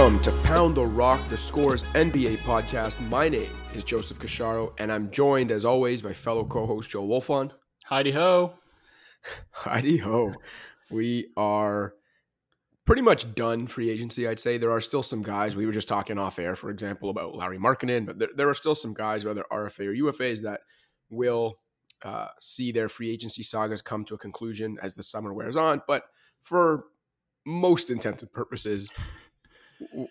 Welcome to Pound the Rock, the Scores NBA podcast. My name is Joseph Casciaro, and I'm joined, as always, by fellow co-host Joe Wolfond. Heidi ho. Heidi ho. We are pretty much done free agency, I'd say. There are still some guys. We were just talking off air, for example, about Lauri Markkanen, but there, there are still some guys, whether RFA or UFAs, that will uh, see their free agency sagas come to a conclusion as the summer wears on. But for most intents and purposes,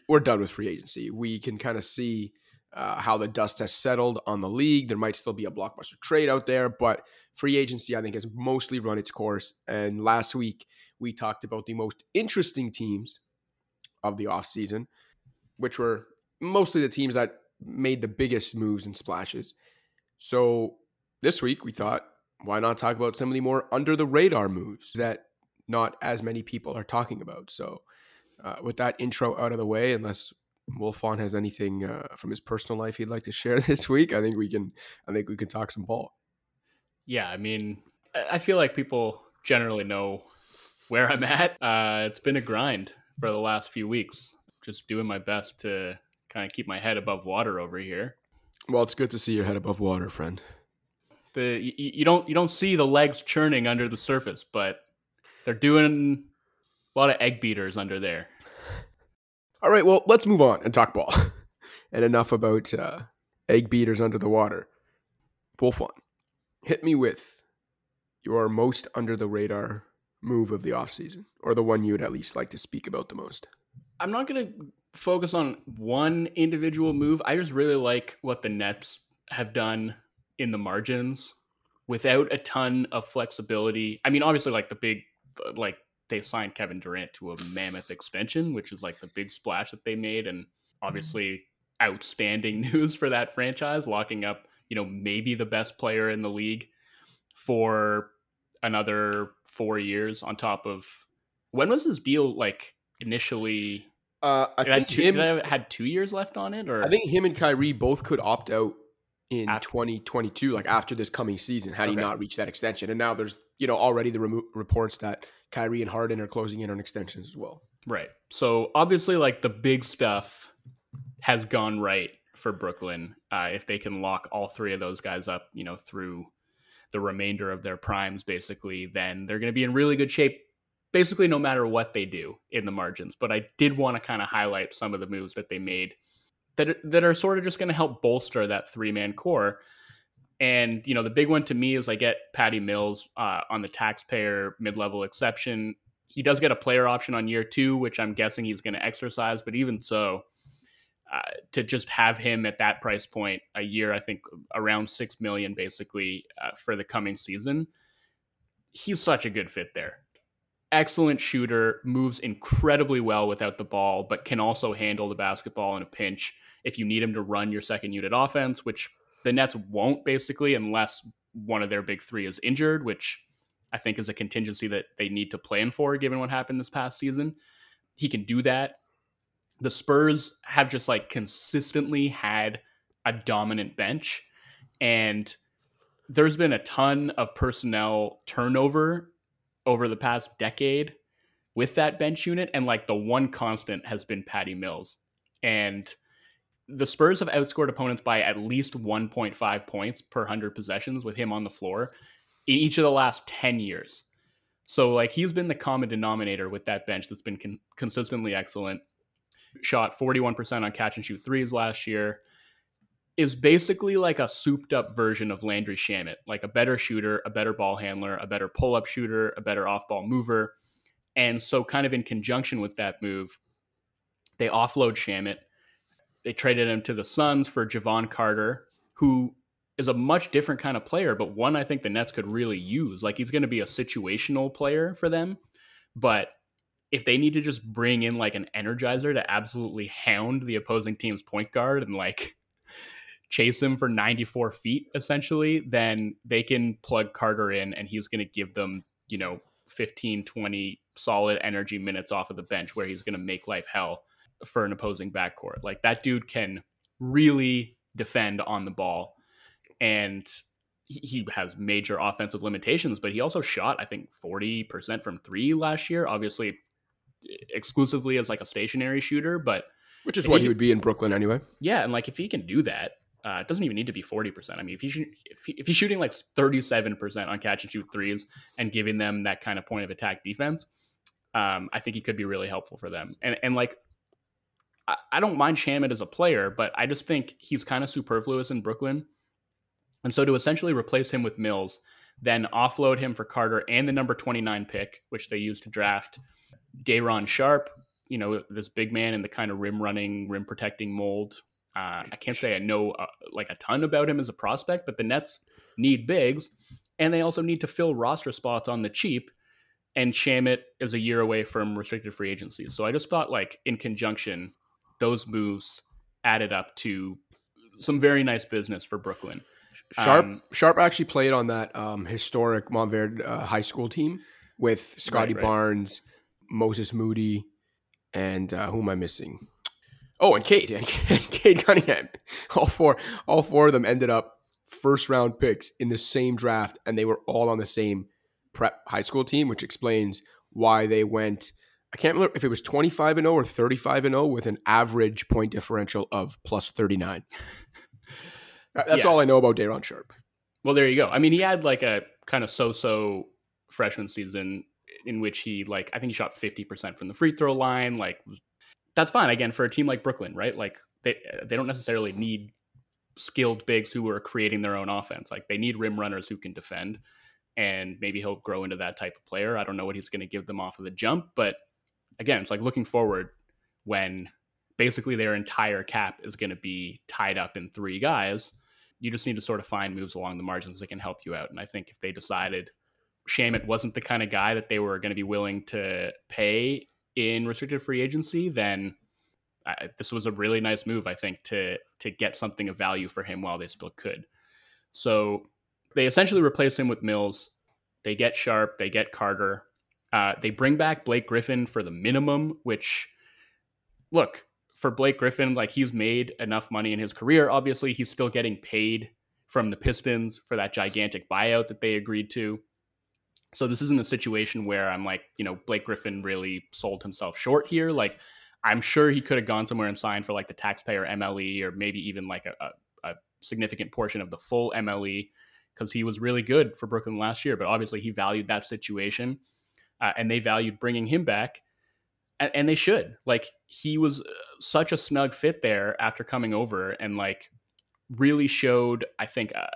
we're done with free agency. We can kind of see uh, how the dust has settled on the league. There might still be a blockbuster trade out there, but free agency, I think, has mostly run its course. And last week, we talked about the most interesting teams of the offseason, which were mostly the teams that made the biggest moves and splashes. So this week, we thought, why not talk about some of the more under the radar moves that not as many people are talking about? So, uh, with that intro out of the way, unless Wolfond has anything uh, from his personal life he'd like to share this week, I think we can. I think we can talk some ball. Yeah, I mean, I feel like people generally know where I'm at. Uh, it's been a grind for the last few weeks. Just doing my best to kind of keep my head above water over here. Well, it's good to see your head above water, friend. The you, you don't you don't see the legs churning under the surface, but they're doing a lot of egg beaters under there. All right, well, let's move on and talk ball. and enough about uh, egg beaters under the water. Wolfond, hit me with your most under the radar move of the offseason, or the one you would at least like to speak about the most. I'm not going to focus on one individual move. I just really like what the Nets have done in the margins without a ton of flexibility. I mean, obviously, like the big, like they signed Kevin Durant to a mammoth extension, which is like the big splash that they made, and obviously outstanding news for that franchise, locking up you know maybe the best player in the league for another four years on top of when was his deal like initially? Uh, I think had two, him, I had two years left on it, or I think him and Kyrie both could opt out in After- 2022, like after this coming season, had he Okay. not reached that extension. And now there's, you know, already the remo- reports that Kyrie and Harden are closing in on extensions as well. Right. So obviously, like the big stuff has gone right for Brooklyn. Uh, if they can lock all three of those guys up, you know, through the remainder of their primes, basically, then they're going to be in really good shape. Basically, no matter what they do in the margins. But I did want to kind of highlight some of the moves that they made that that are sort of just going to help bolster that three man core. And you know, the big one to me is I get Patty Mills uh, on the taxpayer mid level exception he does get a player option on year two, which I'm guessing he's going to exercise. But even so, uh, to just have him at that price point a year, I think around six million basically uh, for the coming season, he's such a good fit there. Excellent shooter, moves incredibly well without the ball, but can also handle the basketball in a pinch if you need him to run your second unit offense, which the Nets won't basically unless one of their big three is injured, which I think is a contingency that they need to plan for given what happened this past season. He can do that. The Spurs have just like consistently had a dominant bench and there's been a ton of personnel turnover over the past decade with that bench unit and like the one constant has been Patty Mills. And the Spurs have outscored opponents by at least 1.5 points per 100 possessions with him on the floor in each of the last 10 years. So like he's been the common denominator with that bench that's been con- consistently excellent. Shot 41% on catch and shoot threes last year. Is basically like a souped up version of Landry Shamet, like a better shooter, a better ball handler, a better pull up shooter, a better off ball mover. And so, kind of in conjunction with that move, they offload Shamet. They traded him to the Suns for Jevon Carter, who is a much different kind of player, but one I think the Nets could really use. Like he's going to be a situational player for them, but if they need to just bring in like an energizer to absolutely hound the opposing team's point guard and like chase him for 94 feet essentially, then they can plug Carter in and he's going to give them, you know, 15, 20 solid energy minutes off of the bench where he's going to make life hell for an opposing backcourt. Like that dude can really defend on the ball and he- has major offensive limitations, but he also shot, I think, 40% from three last year, obviously exclusively as like a stationary shooter, but which is what he he would be in Brooklyn anyway. Yeah, and like if he can do that, uh, it doesn't even need to be forty percent. I mean, if he if, he, if he's shooting like thirty seven percent on catch and shoot threes and giving them that kind of point of attack defense, um, I think he could be really helpful for them. And and like, I, don't mind Shamet as a player, but I just think he's kind of superfluous in Brooklyn. And so to essentially replace him with Mills, then offload him for Carter and the number twenty nine pick, which they used to draft Day'Ron Sharpe, you know, this big man in the kind of rim running, rim protecting mold. Uh, I can't say I know uh, like a ton about him as a prospect, but the Nets need bigs, and they also need to fill roster spots on the cheap. And Shamet is a year away from restricted free agency, so I just thought like in conjunction, those moves added up to some very nice business for Brooklyn. Sharpe Um, Sharpe actually played on that um, historic Montverde uh, high school team with Scottie right. Barnes, Moses Moody, and uh, who am I missing? Oh, and Cade and Cade Cunningham. All four, all four of them ended up first round picks in the same draft, and they were all on the same prep high school team, which explains why they went. I can't remember if it was twenty five and zero or thirty five and zero with an average point differential of plus thirty nine. That's Yeah. all I know about Day'Ron Sharpe. Well, there you go. I mean, he had like a kind of so-so freshman season in which he like I think he shot 50% from the free throw line, like that's fine again for a team like Brooklyn, right? Like they they don't necessarily need skilled bigs who are creating their own offense. Like they need rim runners who can defend and maybe he'll grow into that type of player. I don't know what he's going to give them off of the jump, but again, it's like looking forward when basically their entire cap is going to be tied up in three guys you just need to sort of find moves along the margins that can help you out. And I think if they decided Shamet wasn't the kind of guy that they were going to be willing to pay in restricted free agency, then I, this was a really nice move, I think, to to get something of value for him while they still could. So they essentially replace him with Mills. They get Sharpe, they get Carter. Uh, they bring back Blake Griffin for the minimum, which look, for Blake Griffin, like he's made enough money in his career. Obviously, he's still getting paid from the Pistons for that gigantic buyout that they agreed to. So this isn't a situation where I'm like, you know, Blake Griffin really sold himself short here. Like, I'm sure he could have gone somewhere and signed for like the taxpayer MLE or maybe even like a, a, a significant portion of the full MLE because he was really good for Brooklyn last year. But obviously, he valued that situation, uh, and they valued bringing him back and, and they should. Like he was uh, such a snug fit there after coming over, and like really showed, I think, uh,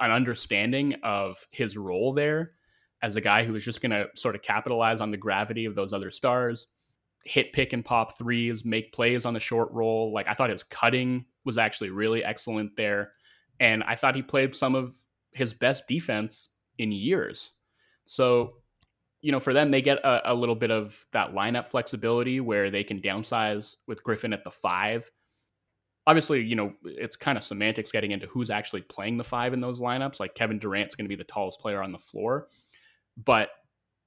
an understanding of his role there as a guy who was just going to sort of capitalize on the gravity of those other stars, hit, pick, and pop threes, make plays on the short roll. Like I thought his cutting was actually really excellent there, and I thought he played some of his best defense in years. So you know, for them, they get a, a, little bit of that lineup flexibility where they can downsize with Griffin at the five. Obviously, you know, it's kind of semantics getting into who's actually playing the five in those lineups. Like Kevin Durant's going to be the tallest player on the floor. But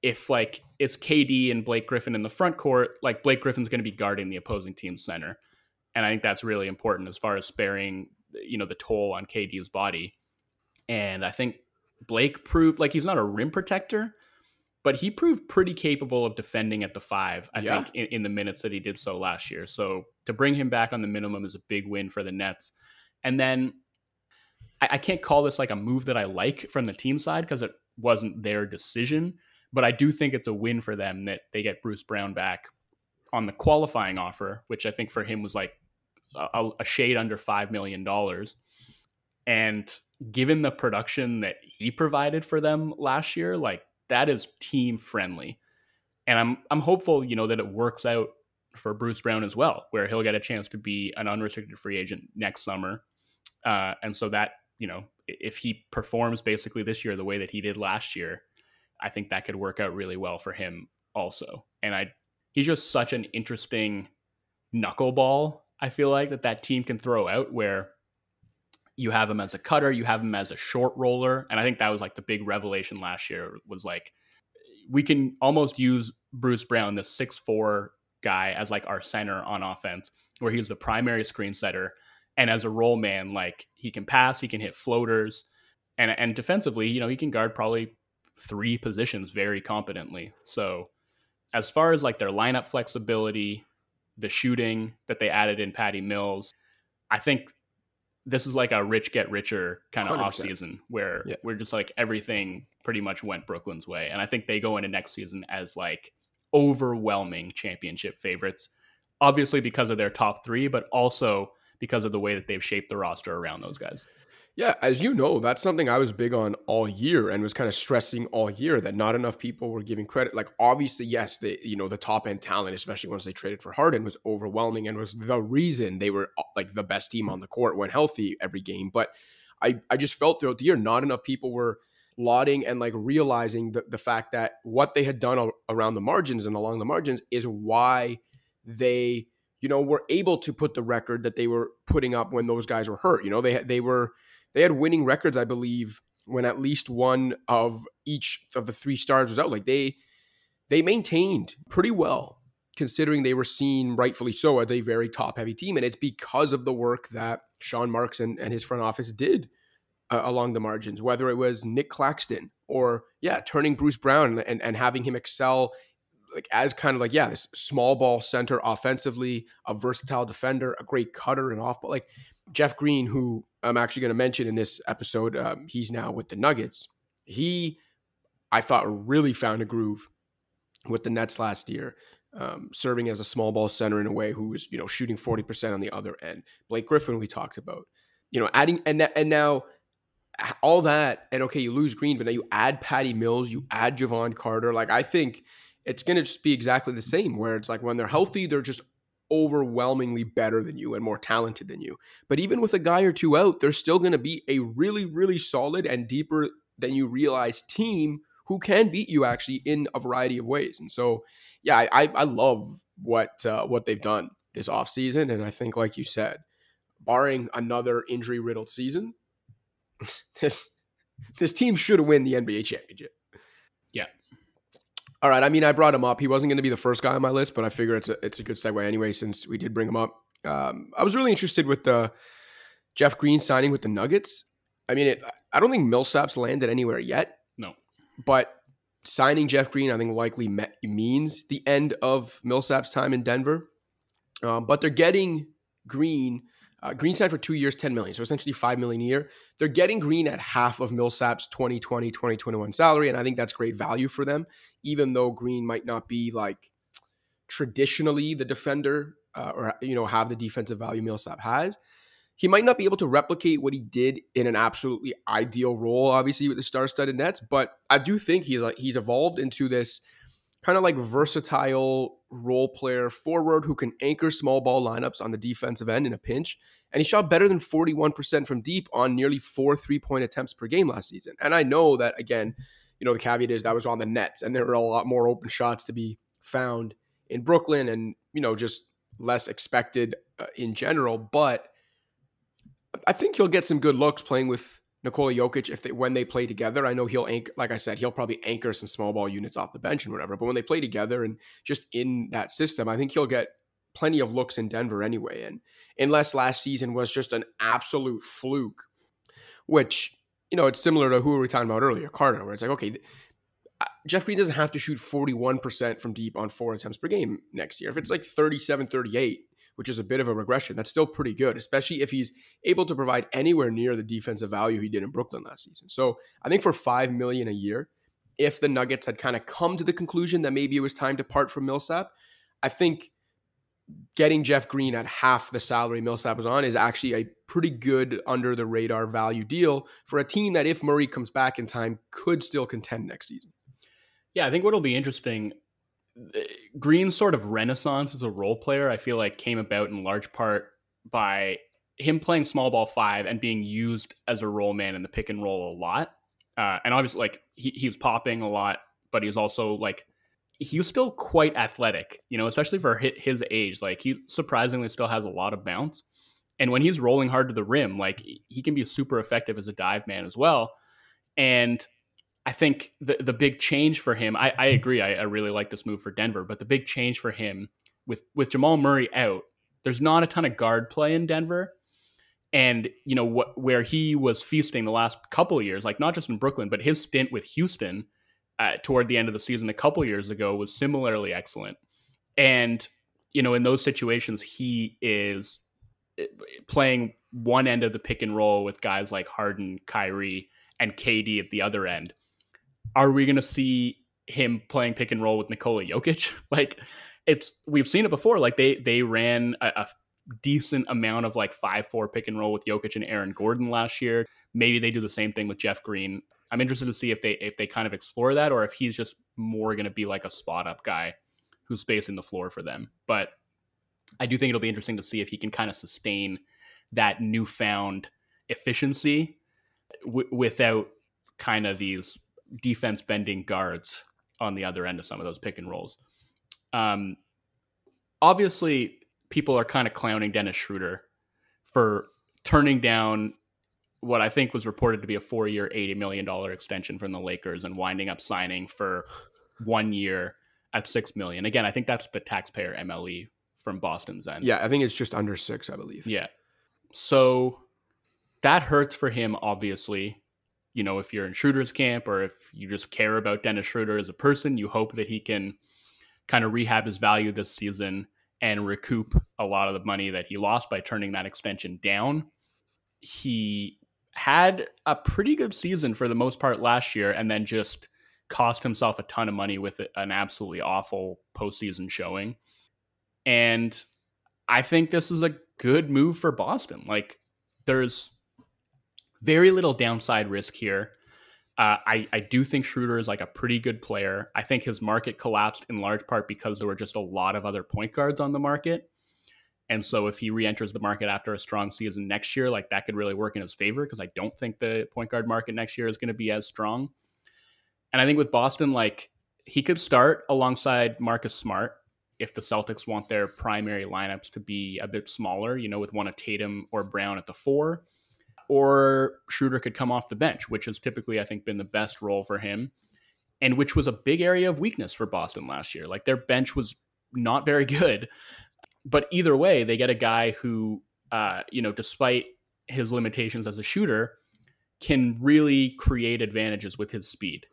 if like it's KD and Blake Griffin in the front court, like Blake Griffin's going to be guarding the opposing team's center. And I think that's really important as far as sparing, you know, the toll on KD's body. And I think Blake proved like he's not a rim protector, but he proved pretty capable of defending at the five, I Yeah. think, in, in the minutes that he did so last year. So to bring him back on the minimum is a big win for the Nets. And then I, I can't call this like a move that I like from the team side because it wasn't their decision, but I do think it's a win for them that they get Bruce Brown back on the qualifying offer, which I think for him was like a, a shade under $5 million. And given the production that he provided for them last year, like that is team friendly. And I'm I'm hopeful, you know, that it works out for Bruce Brown as well, where he'll get a chance to be an unrestricted free agent next summer. Uh, and so that, you know, if he performs basically this year the way that he did last year, I think that could work out really well for him also. And I he's just such an interesting knuckleball, I feel like that that team can throw out where you have him as a cutter, you have him as a short roller, and I think that was like the big revelation last year was like we can almost use Bruce Brown, the six four guy, as like our center on offense, where he's the primary screen setter, and as a roll man, like he can pass, he can hit floaters, and and defensively, you know, he can guard probably three positions very competently. So as far as like their lineup flexibility, the shooting that they added in Patty Mills. I think this is like a rich get richer kind of off season where yeah. we're just like everything pretty much went Brooklyn's way. And I think they go into next season as like overwhelming championship favorites, obviously because of their top three, but also because of the way that they've shaped the roster around those guys. Yeah, as you know, that's something I was big on all year and was kind of stressing all year that not enough people were giving credit. Like obviously, yes, the you know the top end talent, especially once they traded for Harden, was overwhelming and was the reason they were uh, like the best team on the court when healthy every game. But I I just felt throughout the year not enough people were lauding and like realizing the, the fact that what they had done around the margins and along the margins is why they you know were able to put the record that they were putting up when those guys were hurt. You know they they were they had winning records, I believe, when at least one of each of the three stars was out. Like they they maintained pretty well, considering they were seen rightfully so as a very top heavy team. And it's because of the work that Sean Marks and, and his front office did uh, along the margins, whether it was Nick Claxton or yeah, turning Bruce Brown and, and having him excel like as kind of like yeah, this small ball center offensively, a versatile defender, a great cutter and off, but like Jeff Green, who I'm actually going to mention in this episode, um, he's now with the Nuggets. He, I thought, really found a groove with the Nets last year, um, serving as a small ball center in a way who was, you know, shooting 40% on the other end. Blake Griffin, we talked about, you know, adding, and, and now all that, and okay, you lose Green, but now you add Patty Mills, you add Jevon Carter. Like, I think it's going to just be exactly the same, where it's like when they're healthy, they're just overwhelmingly better than you and more talented than you. But even with a guy or two out, there's still going to be a really, really solid and deeper than you realize team who can beat you actually in a variety of ways. And so, yeah, I, I love what uh, what they've done this offseason. And I think, like you said, barring another injury riddled season, this this team should win the NBA championship. All right. I mean, I brought him up. He wasn't going to be the first guy on my list, but I figure it's a it's a good segue anyway since we did bring him up. Um, I was really interested with the Jeff Green signing with the Nuggets. I mean, it, I don't think Millsap's landed anywhere yet. No, but signing Jeff Green, I think likely met, means the end of Millsap's time in Denver. Um, but they're getting Green uh, Green signed for two years, 10 million. So essentially 5 million a year. They're getting Green at half of Millsap's 2020, 2021 salary. And I think that's great value for them, even though Green might not be like traditionally the defender uh, or, you know, have the defensive value Millsap has. He might not be able to replicate what he did in an absolutely ideal role, obviously, with the star-studded Nets. But I do think he's like he's evolved into this kind of like versatile role player forward who can anchor small ball lineups on the defensive end in a pinch. And he shot better than 41% from deep on nearly four three point attempts per game last season. And I know that, again, you know, the caveat is that was on the Nets and there were a lot more open shots to be found in Brooklyn and, you know, just less expected uh, in general. But I think he'll get some good looks playing with Nikola Jokic, if they when they play together, I know he'll anchor, like I said, he'll probably anchor some small ball units off the bench and whatever. But when they play together and just in that system, I think he'll get plenty of looks in Denver anyway. And unless last season was just an absolute fluke, which you know it's similar to who we were talking about earlier, Carter, where it's like okay. Uh, Jeff Green doesn't have to shoot 41% from deep on four attempts per game next year. If it's like 37, 38, which is a bit of a regression. That's still pretty good, especially if he's able to provide anywhere near the defensive value he did in Brooklyn last season. So I think for five million a year, if the Nuggets had kind of come to the conclusion that maybe it was time to part from Millsap, I think getting Jeff Green at half the salary Millsap was on is actually a pretty good under the radar value deal for a team that, if Murray comes back in time, could still contend next season. Yeah, I think what'll be interesting Green's sort of renaissance as a role player, I feel like, came about in large part by him playing small ball five and being used as a roll man in the pick and roll a lot. Uh, and obviously, like he, he was popping a lot, but he was also like he was still quite athletic, you know, especially for his age. Like he surprisingly still has a lot of bounce. And when he's rolling hard to the rim, like he can be super effective as a dive man as well. And I think the the big change for him, I, I agree. I, I, really like this move for Denver, but the big change for him with with Jamal Murray out, there's not a ton of guard play in Denver. And you know what, where he was feasting the last couple years, like not just in Brooklyn, but his stint with Houston uh, toward the end of the season a couple years ago was similarly excellent. And you know, in those situations, he is eh, playing one end of the pick and roll with guys like Harden, Kyrie, and KD at the other end. Are we going to see him playing pick and roll with Nikola Jokic? like, it's we've seen it before. Like they they ran a, a decent amount of like five four pick and roll with Jokic and Aaron Gordon last year. Maybe they do the same thing with Jeff Green. I'm interested to see if they if they kind of explore that or if he's just more going to be like a spot up guy who's spacing the floor for them. But I do think it'll be interesting to see if he can kind of sustain that newfound efficiency w- without kind of these defense bending guards on the other end of some of those pick and rolls. Um, obviously, people are kind of clowning Dennis Schroeder for turning down what I think was reported to be a four year, $80 million extension from the Lakers and winding up signing for one year at 6 million. Again, I think that's the taxpayer MLE from Boston's end. Yeah, I think it's just under six, I believe. Yeah. So that hurts for him, obviously. You know, if you're in Schroeder's camp or if you just care about Dennis Schroeder as a person, you hope that he can kind of rehab his value this season and recoup a lot of the money that he lost by turning that extension down. He had a pretty good season for the most part last year and then just cost himself a ton of money with an absolutely awful postseason showing. And I think this is a good move for Boston. Like, there's very little downside risk here. Uh, I, I do think Schroeder is like a pretty good player. I think his market collapsed in large part because there were just a lot of other point guards on the market. And so if he re-enters the market after a strong season next year, like that could really work in his favor because I don't think the point guard market next year is going to be as strong. And I think with Boston, like he could start alongside Marcus Smart if the Celtics want their primary lineups to be a bit smaller, you know, with one of Tatum or Brown at the four or Schroeder could come off the bench, which has typically, I think, been the best role for him, and which was a big area of weakness for Boston last year. Like their bench was not very good, but either way, they get a guy who, uh, you know, despite his limitations as a shooter, can really create advantages with his speed.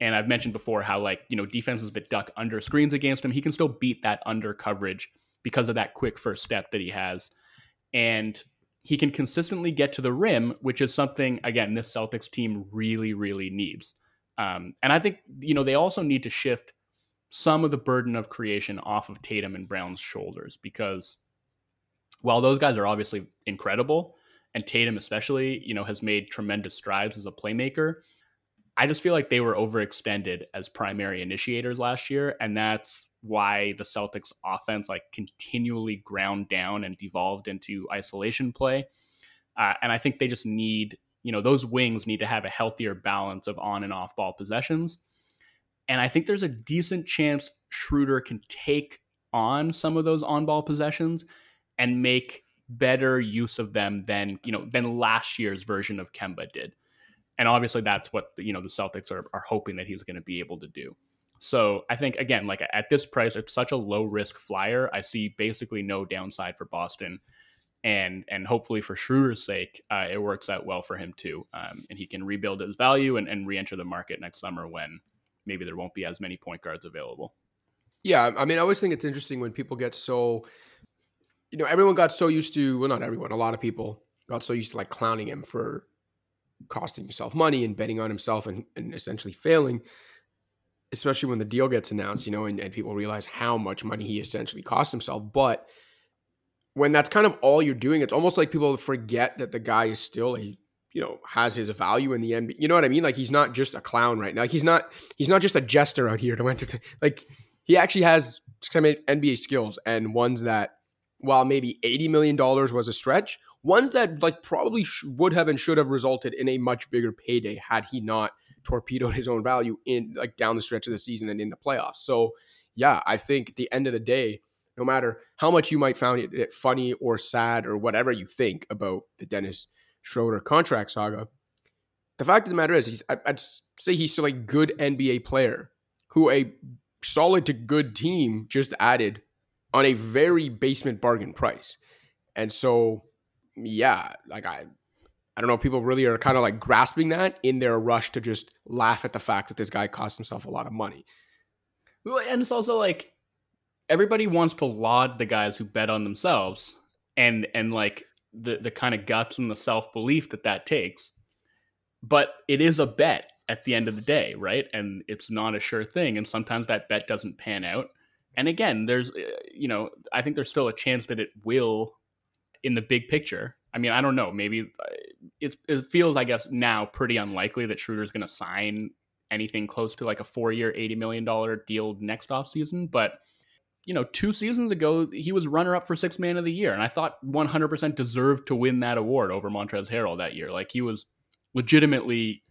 And I've mentioned before how like you know defenses that duck under screens against him, he can still beat that under coverage because of that quick first step that he has. And he can consistently get to the rim, which is something again this Celtics team really really needs. Um, and I think you know they also need to shift some of the burden of creation off of Tatum and Brown's shoulders because while those guys are obviously incredible and Tatum especially, you know, has made tremendous strides as a playmaker, I just feel like they were overextended as primary initiators last year, and that's why the Celtics offense like continually ground down and devolved into isolation play. Uh, and I think they just need, you know, those wings need to have a healthier balance of on and off ball possessions. And I think there's a decent chance Schroeder can take on some of those on ball possessions and make better use of them than, you know, than last year's version of Kemba did and obviously that's what you know the Celtics are, are hoping that he's going to be able to do. So I think again, like at this price, it's such a low risk flyer. I see basically no downside for Boston, and and hopefully for Schroeder's sake, uh, it works out well for him too, um, and he can rebuild his value and, and re-enter the market next summer when maybe there won't be as many point guards available. Yeah, I mean, I always think it's interesting when people get so, you know, everyone got so used to well, not everyone, a lot of people got so used to like clowning him for costing himself money and betting on himself and, and essentially failing, especially when the deal gets announced, you know, and, and people realize how much money he essentially cost himself. But when that's kind of all you're doing, it's almost like people forget that the guy is still a you know has his value in the NBA. You know what I mean? Like he's not just a clown right now. He's not he's not just a jester out here to entertain. Like he actually has some NBA skills and ones that while maybe eighty million dollars was a stretch, ones that like probably sh- would have and should have resulted in a much bigger payday had he not torpedoed his own value in like down the stretch of the season and in the playoffs. So yeah, I think at the end of the day, no matter how much you might find it, it funny or sad or whatever you think about the Dennis Schroeder contract saga, the fact of the matter is, he's, I'd say he's still a good NBA player who a solid to good team just added on a very basement bargain price. And so yeah, like I I don't know if people really are kind of like grasping that in their rush to just laugh at the fact that this guy cost himself a lot of money. Well, and it's also like everybody wants to laud the guys who bet on themselves and and like the the kind of guts and the self belief that that takes. But it is a bet at the end of the day, right? And it's not a sure thing, and sometimes that bet doesn't pan out. And again, there's uh, you know I think there's still a chance that it will in the big picture. I mean, I don't know. Maybe uh, it feels, I guess, now pretty unlikely that Schroeder's going to sign anything close to like a four-year, eighty million dollar deal next off season. But you know, two seasons ago, he was runner-up for six man of the year, and I thought 100% deserved to win that award over Montrezl Harrell that year. Like he was legitimately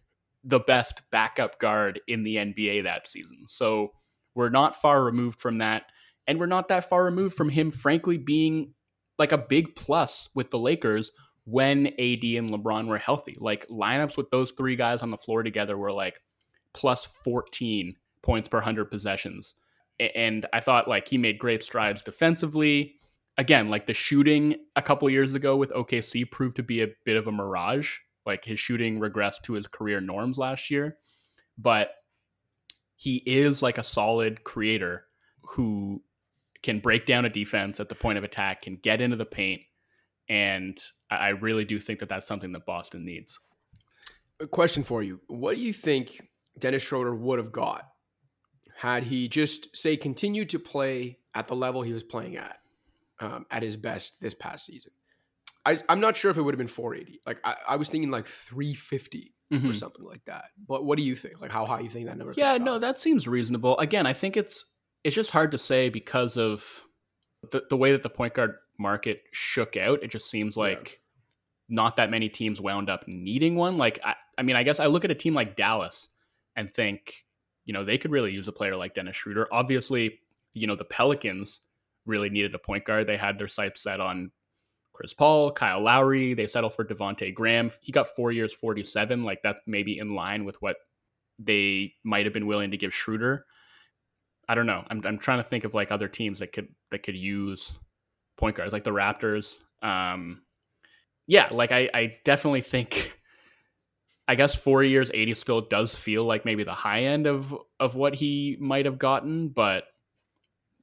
the best backup guard in the NBA that season. So we're not far removed from that. And we're not that far removed from him, frankly, being like a big plus with the Lakers when AD and LeBron were healthy. Like lineups with those three guys on the floor together were like plus 14 points per 100 possessions. And I thought like he made great strides defensively. Again, like the shooting a couple years ago with OKC proved to be a bit of a mirage. Like his shooting regressed to his career norms last year. But he is like a solid creator who can break down a defense at the point of attack, can get into the paint, and I really do think that that's something that Boston needs. A question for you: What do you think Dennis Schroeder would have got had he just say continued to play at the level he was playing at um, at his best this past season? I, am not sure if it would have been 480. Like I, I was thinking like 350 mm-hmm. or something like that. But what do you think? Like how high you think that number? Yeah, no, that seems reasonable. Again, I think it's it's just hard to say because of the, the way that the point guard market shook out. It just seems like yeah. not that many teams wound up needing one. Like, I, I mean, I guess I look at a team like Dallas and think, you know, they could really use a player like Dennis Schroeder. Obviously, you know, the Pelicans really needed a point guard. They had their sights set on Chris Paul, Kyle Lowry. They settled for Devonte Graham. He got four years, 47. Like, that's maybe in line with what they might have been willing to give Schroeder. I don't know. I'm I'm trying to think of like other teams that could that could use point guards, like the Raptors. Um, yeah, like I I definitely think. I guess four years, eighty still does feel like maybe the high end of of what he might have gotten, but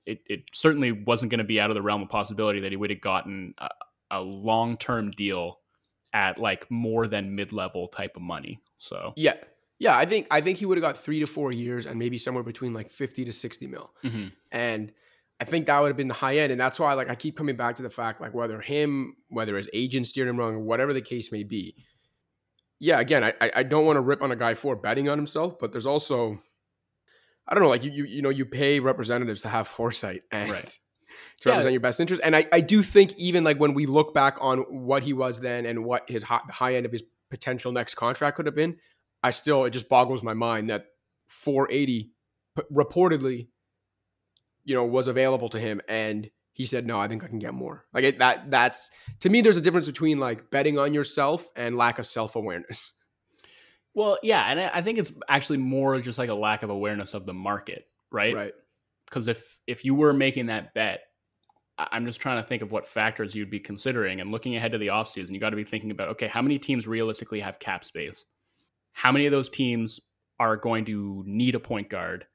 it it certainly wasn't going to be out of the realm of possibility that he would have gotten a, a long term deal at like more than mid level type of money. So yeah, yeah, I think I think he would have got three to four years and maybe somewhere between like fifty to sixty mil. Mm-hmm. And I think that would have been the high end. And that's why like I keep coming back to the fact like whether him, whether his agent steered him wrong, or whatever the case may be. Yeah, again, I I don't want to rip on a guy for betting on himself, but there's also I don't know, like you you you know, you pay representatives to have foresight and right. to represent yeah. your best interest. And I, I do think even like when we look back on what he was then and what his high, high end of his potential next contract could have been, I still it just boggles my mind that 480 reportedly, you know, was available to him, and he said, "No, I think I can get more." Like it, that. That's to me. There's a difference between like betting on yourself and lack of self awareness. Well, yeah, and I think it's actually more just like a lack of awareness of the market, right? Right. Because if if you were making that bet, I'm just trying to think of what factors you'd be considering and looking ahead to the offseason, you got to be thinking about okay, how many teams realistically have cap space? How many of those teams are going to need a point guard?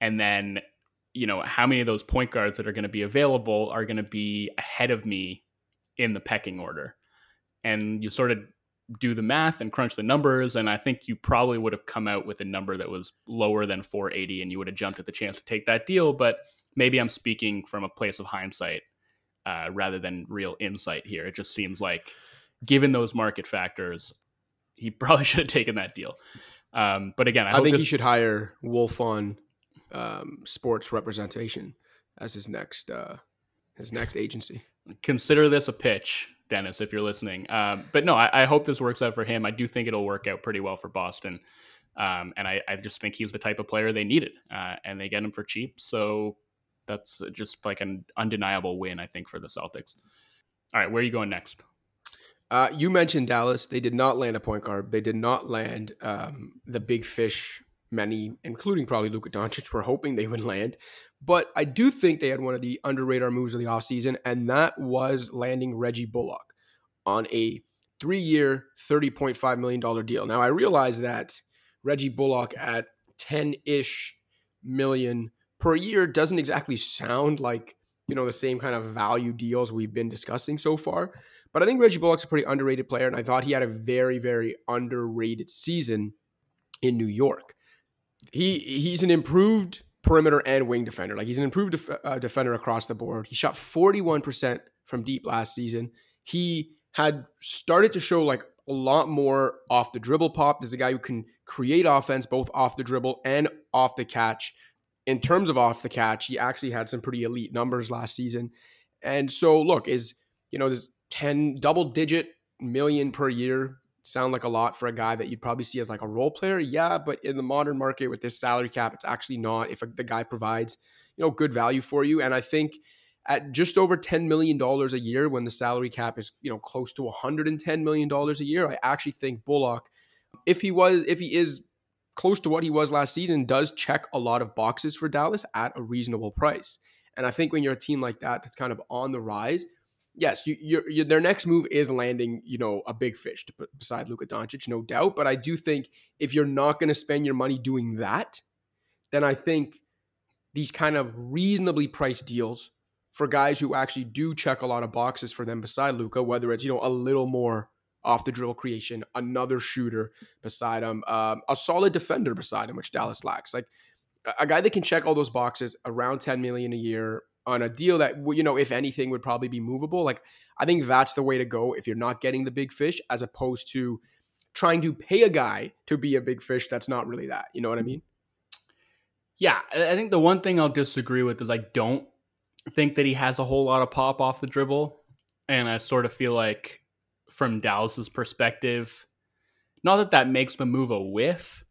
And then you know how many of those point guards that are going to be available are going to be ahead of me in the pecking order? And you sort of do the math and crunch the numbers and i think you probably would have come out with a number that was lower than 480 and you would have jumped at the chance to take that deal but maybe i'm speaking from a place of hindsight uh, rather than real insight here. It just seems like given those market factors he probably should have taken that deal. Um, but again, I, I think he should hire Wolfond um, Sports Representation as his next uh, his next agency. Consider this a pitch, Dennis, if you're listening. Um, but no, I, I, hope this works out for him. I do think it'll work out pretty well for Boston. Um, and I, I, just think he's the type of player they needed, uh, and they get him for cheap. So that's just like an undeniable win, I think, for the Celtics. All right, where are you going next? Uh, you mentioned Dallas. They did not land a point guard. They did not land um, the big fish many, including probably Luka Doncic, were hoping they would land. But I do think they had one of the under radar moves of the offseason, and that was landing Reggie Bullock on a three year, $30.5 million deal. Now, I realize that Reggie Bullock at 10 ish million per year doesn't exactly sound like, you know, the same kind of value deals we've been discussing so far. But I think Reggie Bullock's a pretty underrated player, and I thought he had a very, very underrated season in New York. He he's an improved perimeter and wing defender. Like he's an improved def- uh, defender across the board. He shot 41% from deep last season. He had started to show like a lot more off the dribble pop. There's a guy who can create offense both off the dribble and off the catch. In terms of off the catch, he actually had some pretty elite numbers last season. And so, look, is you know, there's 10 double digit million per year sound like a lot for a guy that you'd probably see as like a role player. Yeah, but in the modern market with this salary cap, it's actually not if the guy provides, you know, good value for you. And I think at just over $10 million a year when the salary cap is, you know, close to $110 million a year, I actually think Bullock, if he was, if he is close to what he was last season, does check a lot of boxes for Dallas at a reasonable price. And I think when you're a team like that that's kind of on the rise, yes, you, you're, you're, their next move is landing, you know, a big fish to put beside Luka Doncic, no doubt. But I do think if you're not going to spend your money doing that, then I think these kind of reasonably priced deals for guys who actually do check a lot of boxes for them beside Luka, whether it's you know a little more off the dribble creation, another shooter beside him, um, a solid defender beside him, which Dallas lacks. Like a guy that can check all those boxes around 10 million a year on a deal that you know if anything would probably be movable like i think that's the way to go if you're not getting the big fish as opposed to trying to pay a guy to be a big fish that's not really that you know what i mean? Yeah i think the one thing i'll disagree with is i don't think that he has a whole lot of pop off the dribble and i sort of feel like from dallas's perspective not that that makes the move a whiff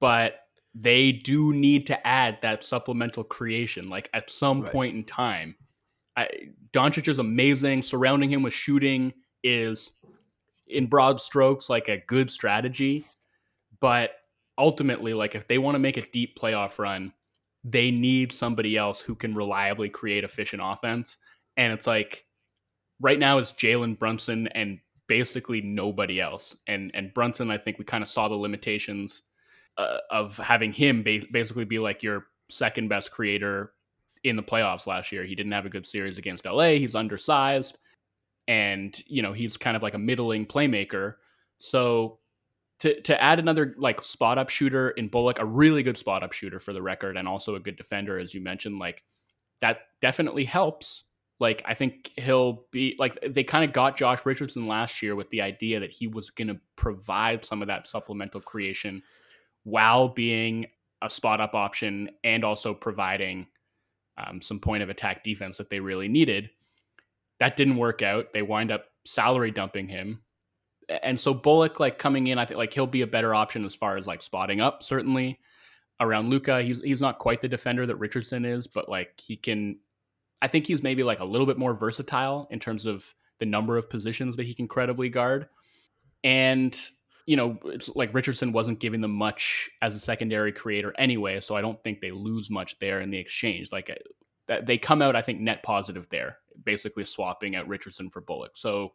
but they do need to add that supplemental creation. Like at some right. point in time, I, Doncic is amazing. Surrounding him with shooting is, in broad strokes, like a good strategy. But ultimately, like if they want to make a deep playoff run, they need somebody else who can reliably create efficient offense. And it's like right now it's Jalen Brunson and basically nobody else. And and Brunson, I think we kind of saw the limitations uh, of having him ba- basically be like your second best creator in the playoffs last year. He didn't have a good series against LA. He's undersized and, you know, he's kind of like a middling playmaker. So to to add another like spot up shooter in Bullock, a really good spot up shooter for the record and also a good defender as you mentioned, like that definitely helps. Like I think he'll be like they kind of got Josh Richardson last year with the idea that he was going to provide some of that supplemental creation while being a spot up option and also providing um, some point of attack defense that they really needed. That didn't work out. They wind up salary dumping him. And so Bullock, like coming in, I think like he'll be a better option as far as like spotting up, certainly around Luka. He's he's not quite the defender that Richardson is, but like he can I think he's maybe like a little bit more versatile in terms of the number of positions that he can credibly guard. And you know, it's like Richardson wasn't giving them much as a secondary creator anyway, so I don't think they lose much there in the exchange. Like uh, that, they come out, I think, net positive there, basically swapping out Richardson for Bullock. So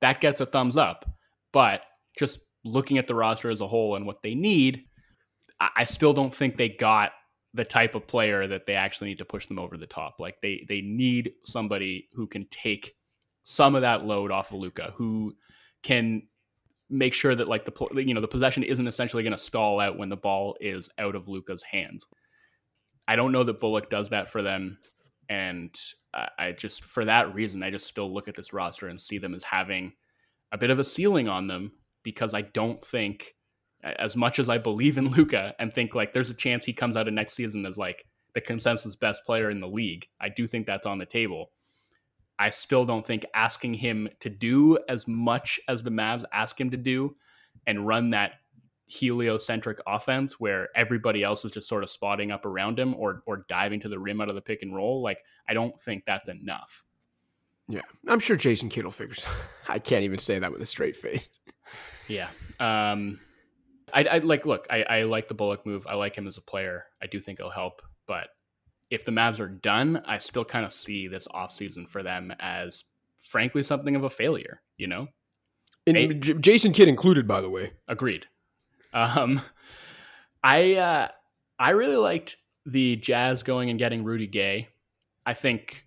that gets a thumbs up. But just looking at the roster as a whole and what they need, I still don't think they got the type of player that they actually need to push them over the top. Like they they need somebody who can take some of that load off of Luka, who can make sure that like the you know the possession isn't essentially going to stall out when the ball is out of Luka's hands. I don't know that Bullock does that for them, and I just for that reason I just still look at this roster and see them as having a bit of a ceiling on them because I don't think as much as I believe in Luka and think like there's a chance he comes out of next season as like the consensus best player in the league. I do think that's on the table. I still don't think asking him to do as much as the Mavs ask him to do and run that heliocentric offense where everybody else is just sort of spotting up around him or or diving to the rim out of the pick and roll. Like I don't think that's enough. Yeah, I'm sure Jason Kidd figures. I can't even say that with a straight face. Yeah. Um, I, I like. Look, I, I like the Bullock move. I like him as a player. I do think he'll help, but if the Mavs are done, I still kind of see this offseason for them as frankly something of a failure, you know? And J- Jason Kidd included, by the way. Agreed. Um, I uh, I really liked the Jazz going and getting Rudy Gay, I think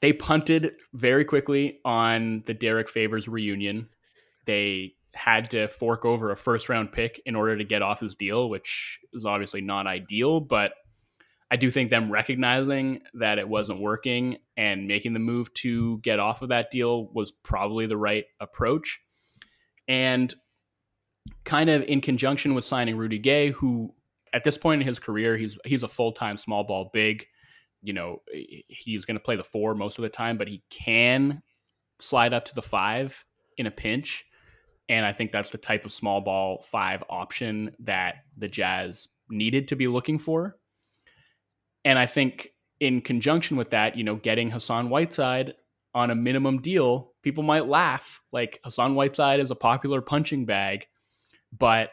they punted very quickly on the Derrick Favors reunion. They had to fork over a first round pick in order to get off his deal, which is obviously not ideal, but I do think them recognizing that it wasn't working and making the move to get off of that deal was probably the right approach. And kind of in conjunction with signing Rudy Gay, who at this point in his career, he's he's a full time small ball big. You know, he's going to play the four most of the time, but he can slide up to the five in a pinch. And I think that's the type of small ball five option that the Jazz needed to be looking for. And I think in conjunction with that, you know, getting Hassan Whiteside on a minimum deal, people might laugh. Like Hassan Whiteside is a popular punching bag, but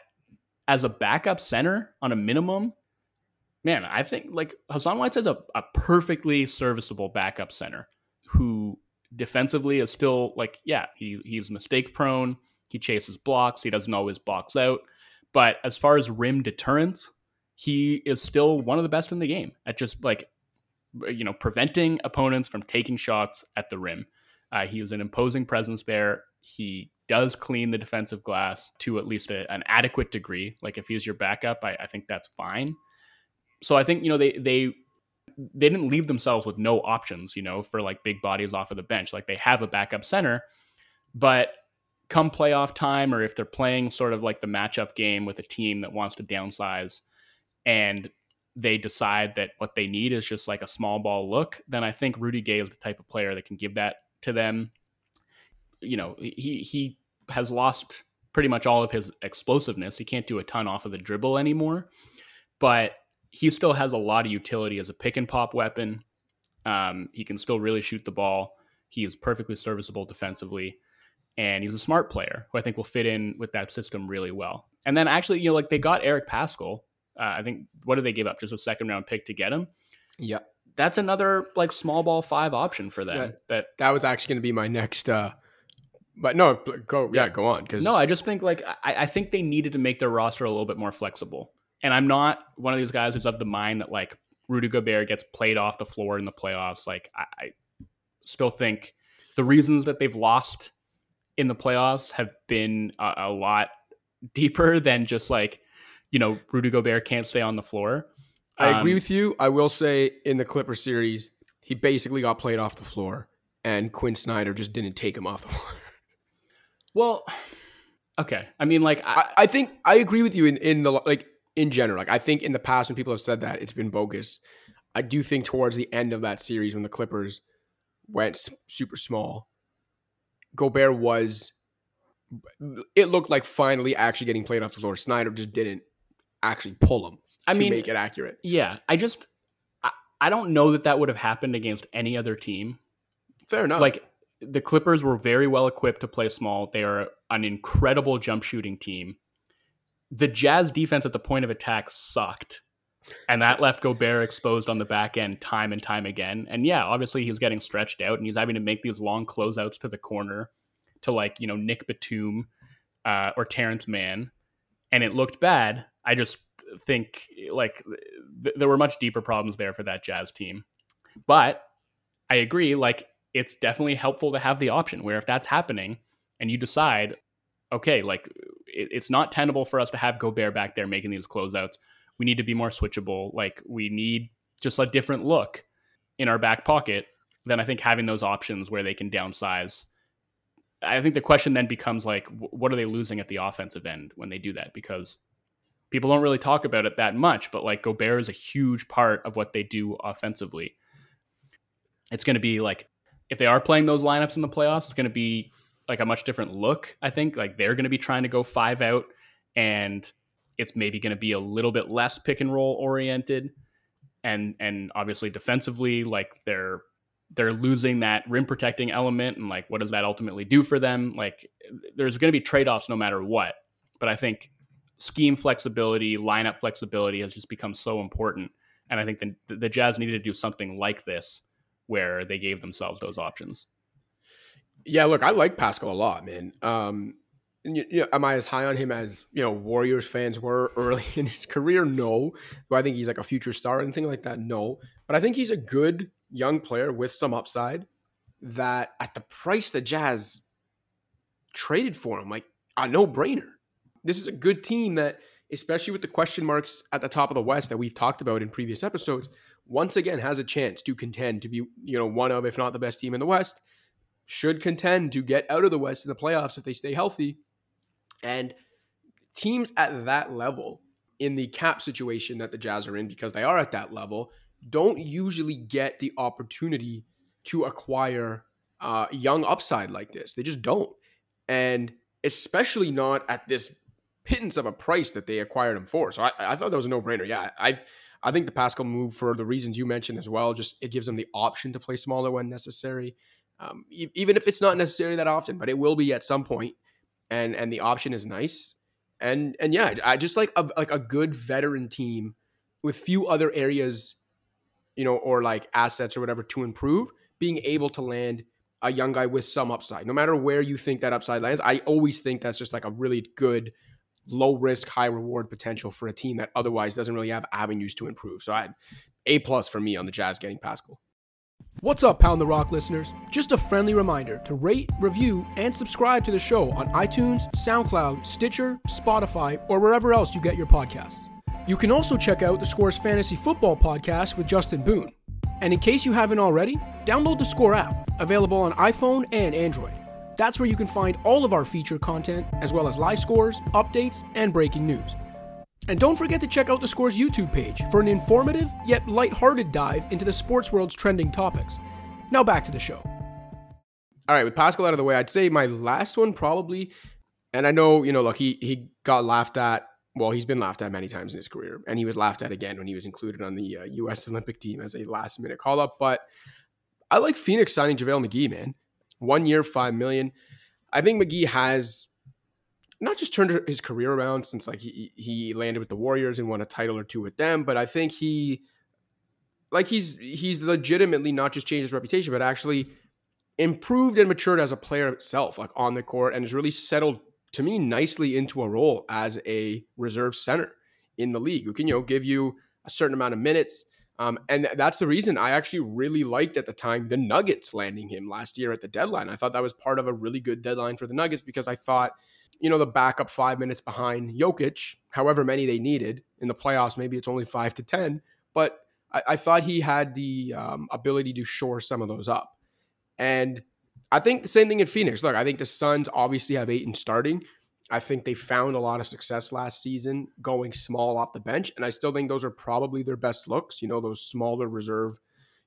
as a backup center on a minimum, man, I think like Hassan Whiteside's a, a perfectly serviceable backup center who defensively is still like, yeah, he he's mistake prone. He chases blocks. He doesn't always box out. But as far as rim deterrence, he is still one of the best in the game at just like you know preventing opponents from taking shots at the rim. Uh, he is an imposing presence there. He does clean the defensive glass to at least a, an adequate degree. Like if he's your backup, I, I think that's fine. So I think you know they they they didn't leave themselves with no options, you know, for like big bodies off of the bench. Like they have a backup center, but come playoff time or if they're playing sort of like the matchup game with a team that wants to downsize and they decide that what they need is just like a small ball look, then I think Rudy Gay is the type of player that can give that to them. You know, he he has lost pretty much all of his explosiveness. He can't do a ton off of the dribble anymore, but he still has a lot of utility as a pick and pop weapon. Um, he can still really shoot the ball. He is perfectly serviceable defensively and he's a smart player who I think will fit in with that system really well. And then actually, you know, like they got Eric Paschall. Uh, I think what did they give up? Just a second round pick to get him. Yeah, that's another like small ball five option for them. Yeah, that that was actually going to be my next. uh but no, go yeah, go on. Because no, I just think like I, I think they needed to make their roster a little bit more flexible. And I'm not one of these guys who's of the mind that like Rudy Gobert gets played off the floor in the playoffs. Like I, I still think the reasons that they've lost in the playoffs have been a, a lot deeper than just like, you know, Rudy Gobert can't stay on the floor. I agree um, with you. I will say in the Clipper series, he basically got played off the floor, and Quinn Snyder just didn't take him off the floor. Well, okay. I mean, like, I, I, think I agree with you in in the like in general. Like, I think in the past when people have said that, it's been bogus. I do think towards the end of that series when the Clippers went super small, Gobert was it looked like finally actually getting played off the floor. Snyder just didn't actually pull him. I mean, make it accurate. Yeah, I just I, I don't know that that would have happened against any other team. Fair enough. Like the Clippers were very well equipped to play small. They are an incredible jump shooting team. The Jazz defense at the point of attack sucked. And that left Gobert exposed on the back end time and time again. And yeah, obviously he's getting stretched out and he's having to make these long closeouts to the corner to like, you know, Nick Batum uh, or Terance Mann. And it looked bad. I just think like th- there were much deeper problems there for that Jazz team. But I agree, like it's definitely helpful to have the option where if that's happening and you decide, okay, like it, it's not tenable for us to have Gobert back there making these closeouts we need to be more switchable. Like we need just a different look in our back pocket. Then I think having those options where they can downsize. I think the question then becomes like, what are they losing at the offensive end when they do that? Because people don't really talk about it that much, but like Gobert is a huge part of what they do offensively. It's going to be like, if they are playing those lineups in the playoffs, it's going to be like a much different look. I think like they're going to be trying to go five out and it's maybe going to be a little bit less pick and roll oriented and and obviously defensively like they're they're losing that rim protecting element and like what does that ultimately do for them like there's going to be trade-offs no matter what but i think scheme flexibility lineup flexibility has just become so important and i think the, the jazz needed to do something like this where they gave themselves those options yeah look i like paschall a lot man um you know, am I as high on him as you know Warriors fans were early in his career? No. Do I think he's like a future star or anything like that? No. But I think he's a good young player with some upside. That at the price the Jazz traded for him, like a no brainer. This is a good team that, especially with the question marks at the top of the West that we've talked about in previous episodes, once again has a chance to contend to be you know one of, if not the best team in the West. Should contend to get out of the West in the playoffs if they stay healthy and teams at that level in the cap situation that the Jazz are in, because they are at that level, don't usually get the opportunity to acquire uh, young upside like this. They just don't. And especially not at this pittance of a price that they acquired him for. So I, I thought that was a no brainer. Yeah, I I think the Paschall move for the reasons you mentioned as well. Just it gives them the option to play smaller when necessary, um, even if it's not necessary that often, but it will be at some point and and the option is nice. And and yeah, I just like a like a good veteran team with few other areas, you know, or like assets or whatever to improve, being able to land a young guy with some upside. No matter where you think that upside lands, I always think that's just like a really good low risk, high reward potential for a team that otherwise doesn't really have avenues to improve. So I A plus for me on the Jazz getting Paschall. What's up, Pound the Rock listeners? Just a friendly reminder to rate, review, and subscribe to the show on iTunes, SoundCloud, Stitcher, Spotify, or wherever else you get your podcasts. You can also check out the Scores Fantasy Football podcast with Justin Boone. And in case you haven't already, download the Score app, available on iPhone and Android. That's where you can find all of our feature content, as well as live scores, updates, and breaking news. And don't forget to check out the Scores YouTube page for an informative yet light-hearted dive into the sports world's trending topics. Now back to the show. All right, with Paschall out of the way, I'd say my last one probably, and I know you know, look, he he got laughed at. Well, he's been laughed at many times in his career, and he was laughed at again when he was included on the uh, U.S. Olympic team as a last-minute call-up. But I like Phoenix signing JaVale McGee, man. One year, five million. I think McGee has not just turned his career around since like he he landed with the Warriors and won a title or two with them, but I think he like he's he's legitimately not just changed his reputation, but actually improved and matured as a player itself, like on the court, and has really settled to me nicely into a role as a reserve center in the league who can you know give you a certain amount of minutes. Um, and that's the reason I actually really liked at the time the Nuggets landing him last year at the deadline. I thought that was part of a really good deadline for the Nuggets because I thought you know, the backup five minutes behind Jokic, however many they needed in the playoffs. Maybe it's only five to 10, but I, I thought he had the um, ability to shore some of those up. And I think the same thing in Phoenix. Look, I think the Suns obviously have Ayton starting. I think they found a lot of success last season going small off the bench. And I still think those are probably their best looks, you know, those smaller reserve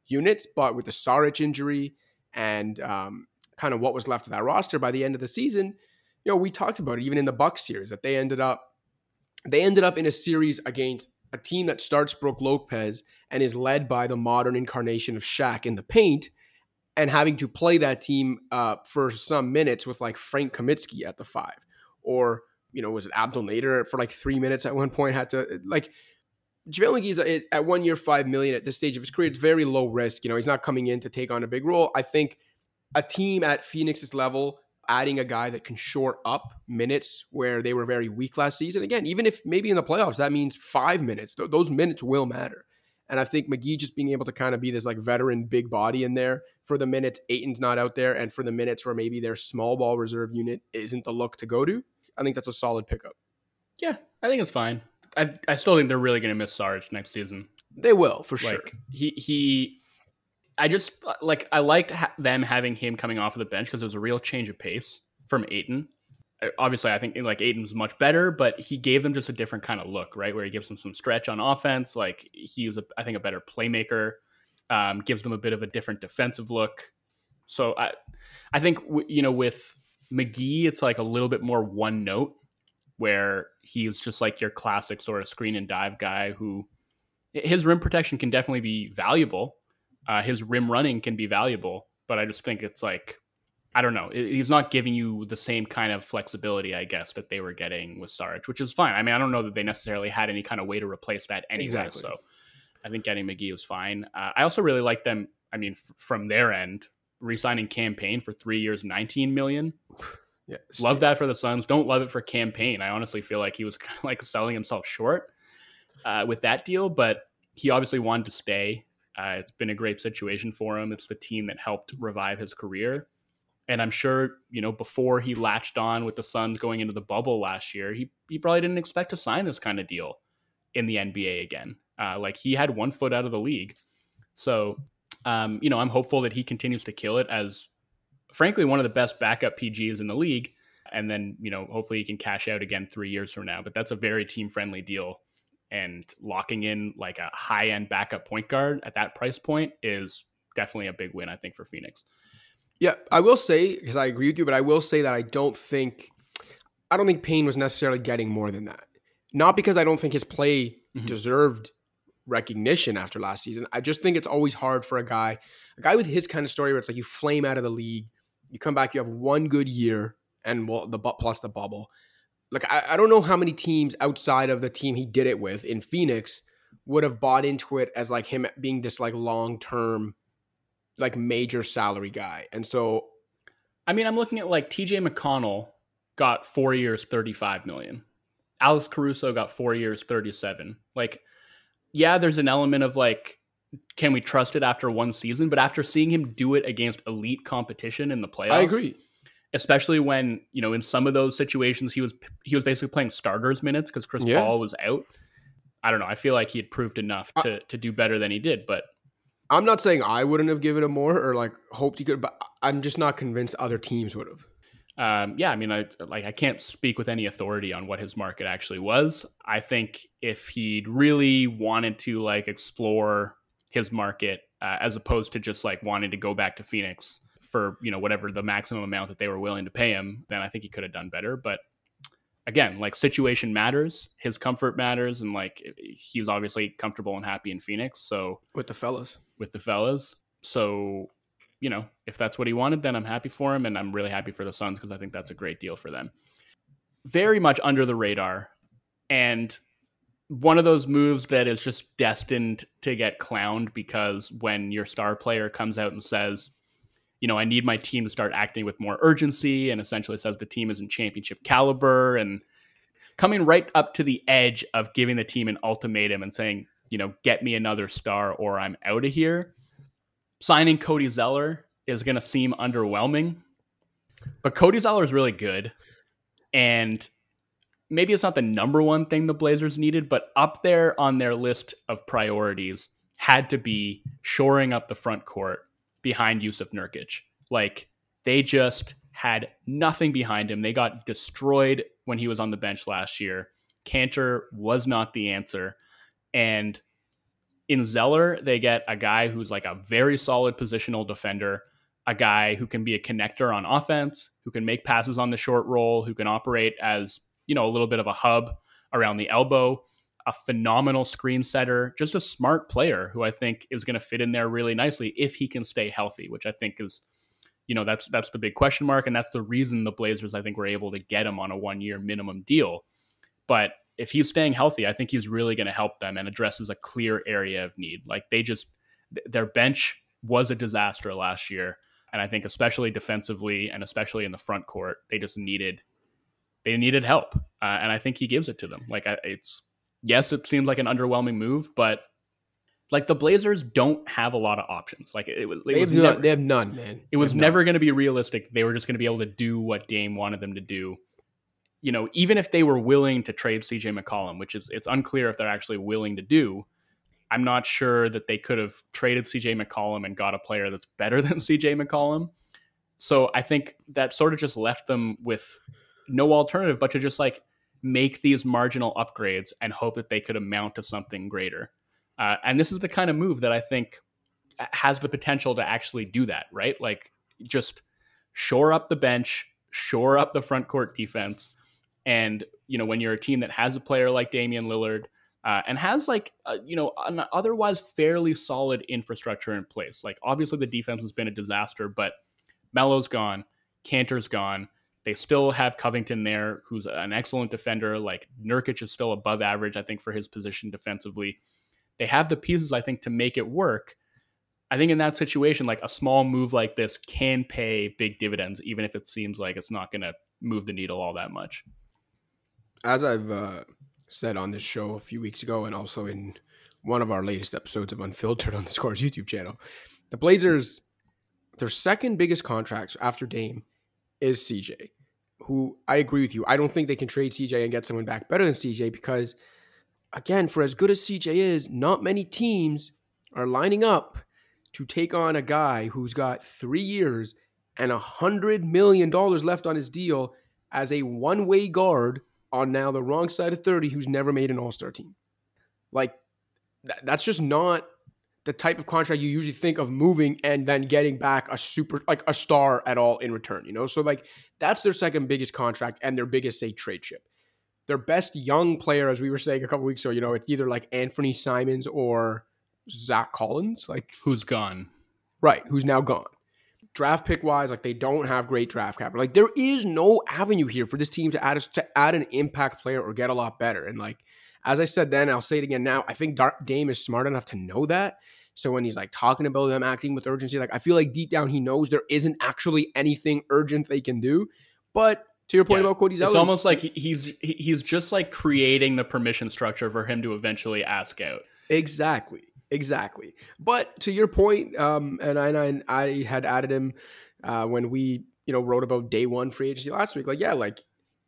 units. But with the Saric injury and um, kind of what was left of that roster by the end of the season, you know, we talked about it even in the Bucks series that they ended up they ended up in a series against a team that starts Brook Lopez and is led by the modern incarnation of Shaq in the paint, and having to play that team uh, for some minutes with like Frank Kaminsky at the five, or you know, was it Abdul Nader for like three minutes at one point? Had to like JaVale McGee's uh, at one year, five million at this stage of his career. It's very low risk. You know, he's not coming in to take on a big role. I think a team at Phoenix's level adding a guy that can short up minutes where they were very weak last season. Again, even if maybe in the playoffs that means five minutes, th- those minutes will matter. And I think McGee just being able to kind of be this like veteran big body in there for the minutes Ayton's not out there, and for the minutes where maybe their small ball reserve unit isn't the look to go to, I think that's a solid pickup. Yeah, I think it's fine. I I still think they're really going to miss Sarge next season. They will for like, sure. He he I just like I liked ha- them having him coming off of the bench because it was a real change of pace from Aiton. Obviously, I think like Ayton was much better, but he gave them just a different kind of look, right? Where he gives them some stretch on offense. Like he was, a, I think, a better playmaker. Um, gives them a bit of a different defensive look. So I, I think you know with McGee, it's like a little bit more one note, where he's just like your classic sort of screen and dive guy who his rim protection can definitely be valuable uh, his rim running can be valuable, but I just think it's like I don't know. He's not giving you the same kind of flexibility, I guess, that they were getting with Sarge, which is fine. I mean, I don't know that they necessarily had any kind of way to replace that anyway. Exactly. So I think getting McGee was fine. Uh, I also really like them. I mean, f- from their end, re-signing Cam Payne for three years, nineteen million. Yeah, love that for the Suns. Don't love it for Cam Payne. I honestly feel like he was kind of like selling himself short uh, with that deal, but he obviously wanted to stay. Uh, it's been a great situation for him. It's the team that helped revive his career. And I'm sure, you know, before he latched on with the Suns going into the bubble last year, he, he probably didn't expect to sign this kind of deal in the NBA again. Uh, like he had one foot out of the league. So, um, you know, I'm hopeful that he continues to kill it as, frankly, one of the best backup PGs in the league. And then, you know, hopefully he can cash out again three years from now. But that's a very team friendly deal. And locking in like a high end backup point guard at that price point is definitely a big win, I think, for Phoenix. Yeah, I will say because I agree with you, but I will say that I don't think I don't think Payne was necessarily getting more than that. Not because I don't think his play mm-hmm. deserved recognition after last season. I just think it's always hard for a guy, a guy with his kind of story where it's like you flame out of the league, you come back, you have one good year, and well, the plus the bubble. Like I, I don't know how many teams outside of the team he did it with in Phoenix would have bought into it as like him being this like long term, like major salary guy. And so, I mean, I'm looking at like T.J. McConnell got four years, thirty five million. Alex Caruso got four years, 37. Like, yeah, there's an element of like, can we trust it after one season? But after seeing him do it against elite competition in the playoffs, I agree. Especially when you know in some of those situations he was he was basically playing starters minutes because Chris yeah. Paul was out. I don't know. I feel like he had proved enough to I, to do better than he did, but I'm not saying I wouldn't have given him more or like hoped he could, but I'm just not convinced other teams would have um, yeah, I mean, I like I can't speak with any authority on what his market actually was. I think if he'd really wanted to like explore his market uh, as opposed to just like wanting to go back to Phoenix for you know whatever the maximum amount that they were willing to pay him, then I think he could have done better. But again, like situation matters, his comfort matters, and like he's obviously comfortable and happy in Phoenix. So with the fellas, with the fellas, so you know, if that's what he wanted, then I'm happy for him, and I'm really happy for the Suns because I think that's a great deal for them. Very much under the radar, and one of those moves that is just destined to get clowned because when your star player comes out and says, you know, I need my team to start acting with more urgency, and essentially says the team isn't championship caliber, and coming right up to the edge of giving the team an ultimatum and saying, you know, get me another star or I'm out of here signing Cody Zeller is going to seem underwhelming, but Cody Zeller is really good. And maybe it's not the number one thing the Blazers needed, but up there on their list of priorities had to be shoring up the front court behind Jusuf Nurkic. Like they just had nothing behind him. They got destroyed when he was on the bench last year. Kanter was not the answer. And in Zeller, they get a guy who's like a very solid positional defender, a guy who can be a connector on offense, who can make passes on the short roll, who can operate as, you know, a little bit of a hub around the elbow, a phenomenal screen setter, just a smart player who I think is going to fit in there really nicely if he can stay healthy, which I think is you know that's that's the big question mark and that's the reason the Blazers I think were able to get him on a 1 year minimum deal. But if he's staying healthy, I think he's really going to help them and addresses a clear area of need. Like they just their bench was a disaster last year, and I think especially defensively and especially in the front court, they just needed they needed help, uh, and I think he gives it to them. Like it's yes, it seems like an underwhelming move, but like the Blazers don't have a lot of options. Like it was, it they, have never, none, they have none, man. It was never going to be realistic. They were just going to be able to do what Dame wanted them to do you know, even if they were willing to trade CJ McCollum, which is it's unclear if they're actually willing to do, I'm not sure that they could have traded CJ McCollum and got a player that's better than CJ McCollum. So I think that sort of just left them with no alternative but to just like make these marginal upgrades and hope that they could amount to something greater. Uh, and this is the kind of move that I think has the potential to actually do that, right? Like just shore up the bench, shore up the front court defense, and you know, when you're a team that has a player like Damian Lillard uh, and has like uh, you know an otherwise fairly solid infrastructure in place, like obviously the defense has been a disaster, but Melo's gone, Kanter's gone. They still have Covington there, who's an excellent defender. Like Nurkic is still above average, I think, for his position defensively. They have the pieces, I think, to make it work. I think in that situation, like a small move like this can pay big dividends, even if it seems like it's not going to move the needle all that much. As I've uh, said on this show a few weeks ago, and also in one of our latest episodes of Unfiltered on the Scores YouTube channel, the Blazers, their second biggest contract after Dame is CJ, who I agree with you. I don't think they can trade CJ and get someone back better than CJ because, again, for as good as CJ is, not many teams are lining up to take on a guy who's got three years and a hundred million dollars left on his deal as a one-way guard on now the wrong side of 30 who's never made an all-star team. Like th- that's just not the type of contract you usually think of moving and then getting back a super like a star at all in return, you know? So like that's their second biggest contract and their biggest say trade chip. Their best young player, as we were saying a couple weeks ago, you know, it's either like Anthony Simons or Zach Collins, like who's gone, right? Who's now gone. Draft pick wise, like they don't have great draft capital. Like there is no avenue here for this team to add to add an impact player or get a lot better. And like as I said then, I'll say it again now. I think Dame is smart enough to know that. So when he's like talking about them acting with urgency, like I feel like deep down he knows there isn't actually anything urgent they can do. But to your point yeah. about Cody Zeller, it's almost like he's he's just like creating the permission structure for him to eventually ask out. Exactly. Exactly. But to your point, um, and I, I had added him uh, when we, you know, wrote about day one free agency last week. Like, yeah, like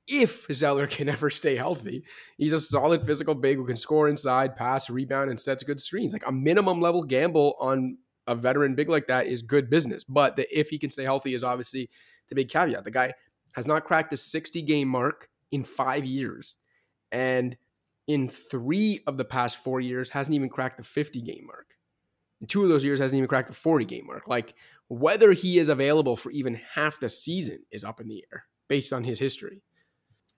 if Zeller can ever stay healthy, he's a solid physical big who can score inside, pass, rebound, and sets good screens. Like a minimum level gamble on a veteran big like that is good business. But the if he can stay healthy is obviously the big caveat. The guy has not cracked the 60 game mark in five years. And in three of the past four years hasn't even cracked the 50 game mark. In two of those years hasn't even cracked the 40 game mark. Like whether he is available for even half the season is up in the air based on his history.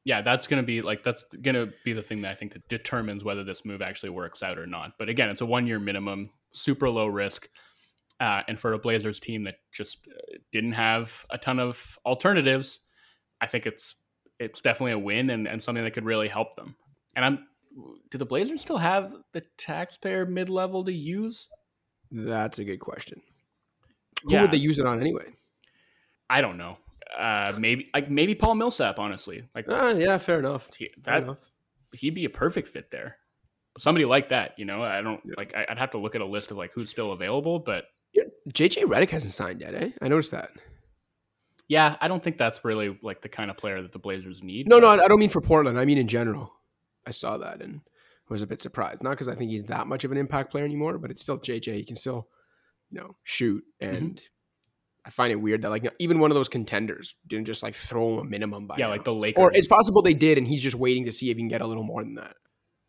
Yeah, that's going to be like that's going to be the thing that I think that determines whether this move actually works out or not. But again, it's a one year minimum, super low risk. Uh, and for a Blazers team that just uh, didn't have a ton of alternatives, I think it's it's definitely a win and, and something that could really help them. And I'm do the Blazers still have the taxpayer mid level to use? That's a good question. Who yeah. would they use it on anyway? I don't know. Uh, maybe like maybe Paul Millsap. Honestly, like uh, yeah, fair enough. He, that, fair enough. He'd be a perfect fit there. Somebody like that, you know. I don't yeah. like. I'd have to look at a list of like who's still available, but yeah, JJ Redick hasn't signed yet. Eh, I noticed that. Yeah, I don't think that's really like the kind of player that the Blazers need. No, no, I don't mean for Portland. I mean in general. I saw that and was a bit surprised. Not because I think he's that much of an impact player anymore, but it's still JJ. He can still, you know, shoot. Mm-hmm. And mm-hmm. I find it weird that like even one of those contenders didn't just like throw him a minimum by yeah, now. like the Lakers. Or it's possible they did, and he's just waiting to see if he can get a little more than that.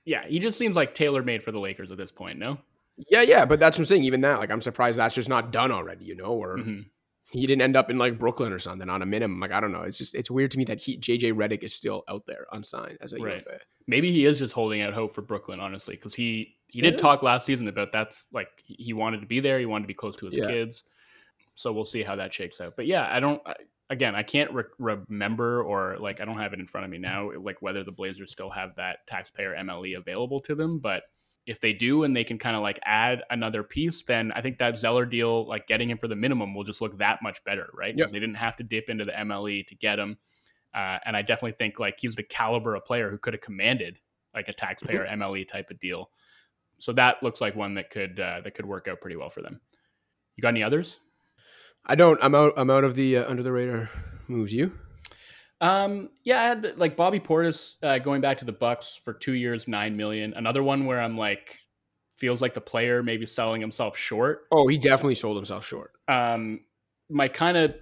Yeah, he just seems like tailor made for the Lakers at this point. No. Yeah, yeah, but that's what I'm saying. Even that, like, I'm surprised that's just not done already. You know, or mm-hmm he didn't end up in like Brooklyn or something on a minimum. Like I don't know. It's just it's weird to me that he JJ Redick is still out there unsigned as a right. UFA. Maybe he is just holding out hope for Brooklyn, honestly, because he he did yeah. talk last season about that's like he wanted to be there. He wanted to be close to his yeah. kids. So we'll see how that shakes out. But yeah, I don't. I, again, I can't re- remember or like I don't have it in front of me mm-hmm. now, like whether the Blazers still have that taxpayer MLE available to them, but if they do and they can kind of like add another piece, then I think that Zeller deal, like getting him for the minimum, will just look that much better, right? Because yep. they didn't have to dip into the MLE to get him. Uh, and I definitely think like he's the caliber of player who could have commanded like a taxpayer mm-hmm. MLE type of deal. So that looks like one that could uh, that could work out pretty well for them. You got any others? I don't. I'm out. I'm out of the uh, under the radar moves. You? Um, yeah, I had like Bobby Portis uh, going back to the Bucks for two years, nine million. Another one where I'm like, feels like the player maybe selling himself short. Oh, he definitely sold himself short. Um, my kind of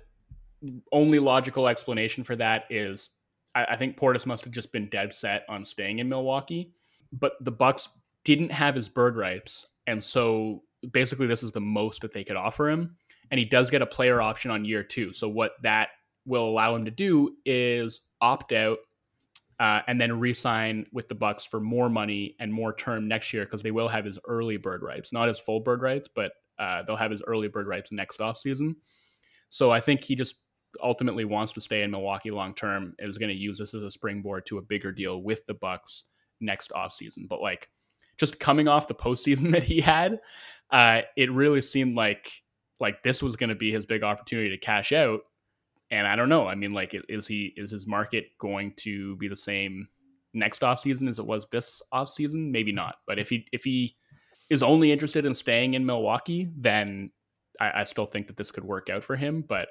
only logical explanation for that is I, I think Portis must have just been dead set on staying in Milwaukee, but the Bucks didn't have his bird rights, and so basically this is the most that they could offer him. And he does get a player option on year two. So what that will allow him to do is opt out uh, and then re-sign with the Bucks for more money and more term next year because they will have his early bird rights, not his full bird rights, but uh, they'll have his early bird rights next off season. So I think he just ultimately wants to stay in Milwaukee long term. Is going to use this as a springboard to a bigger deal with the Bucks next off season. But like just coming off the postseason that he had, uh, it really seemed like like this was going to be his big opportunity to cash out And I don't know. I mean, like, is he is his market going to be the same next off season as it was this off season? Maybe not. But if he if he is only interested in staying in Milwaukee, then I, I still think that this could work out for him. But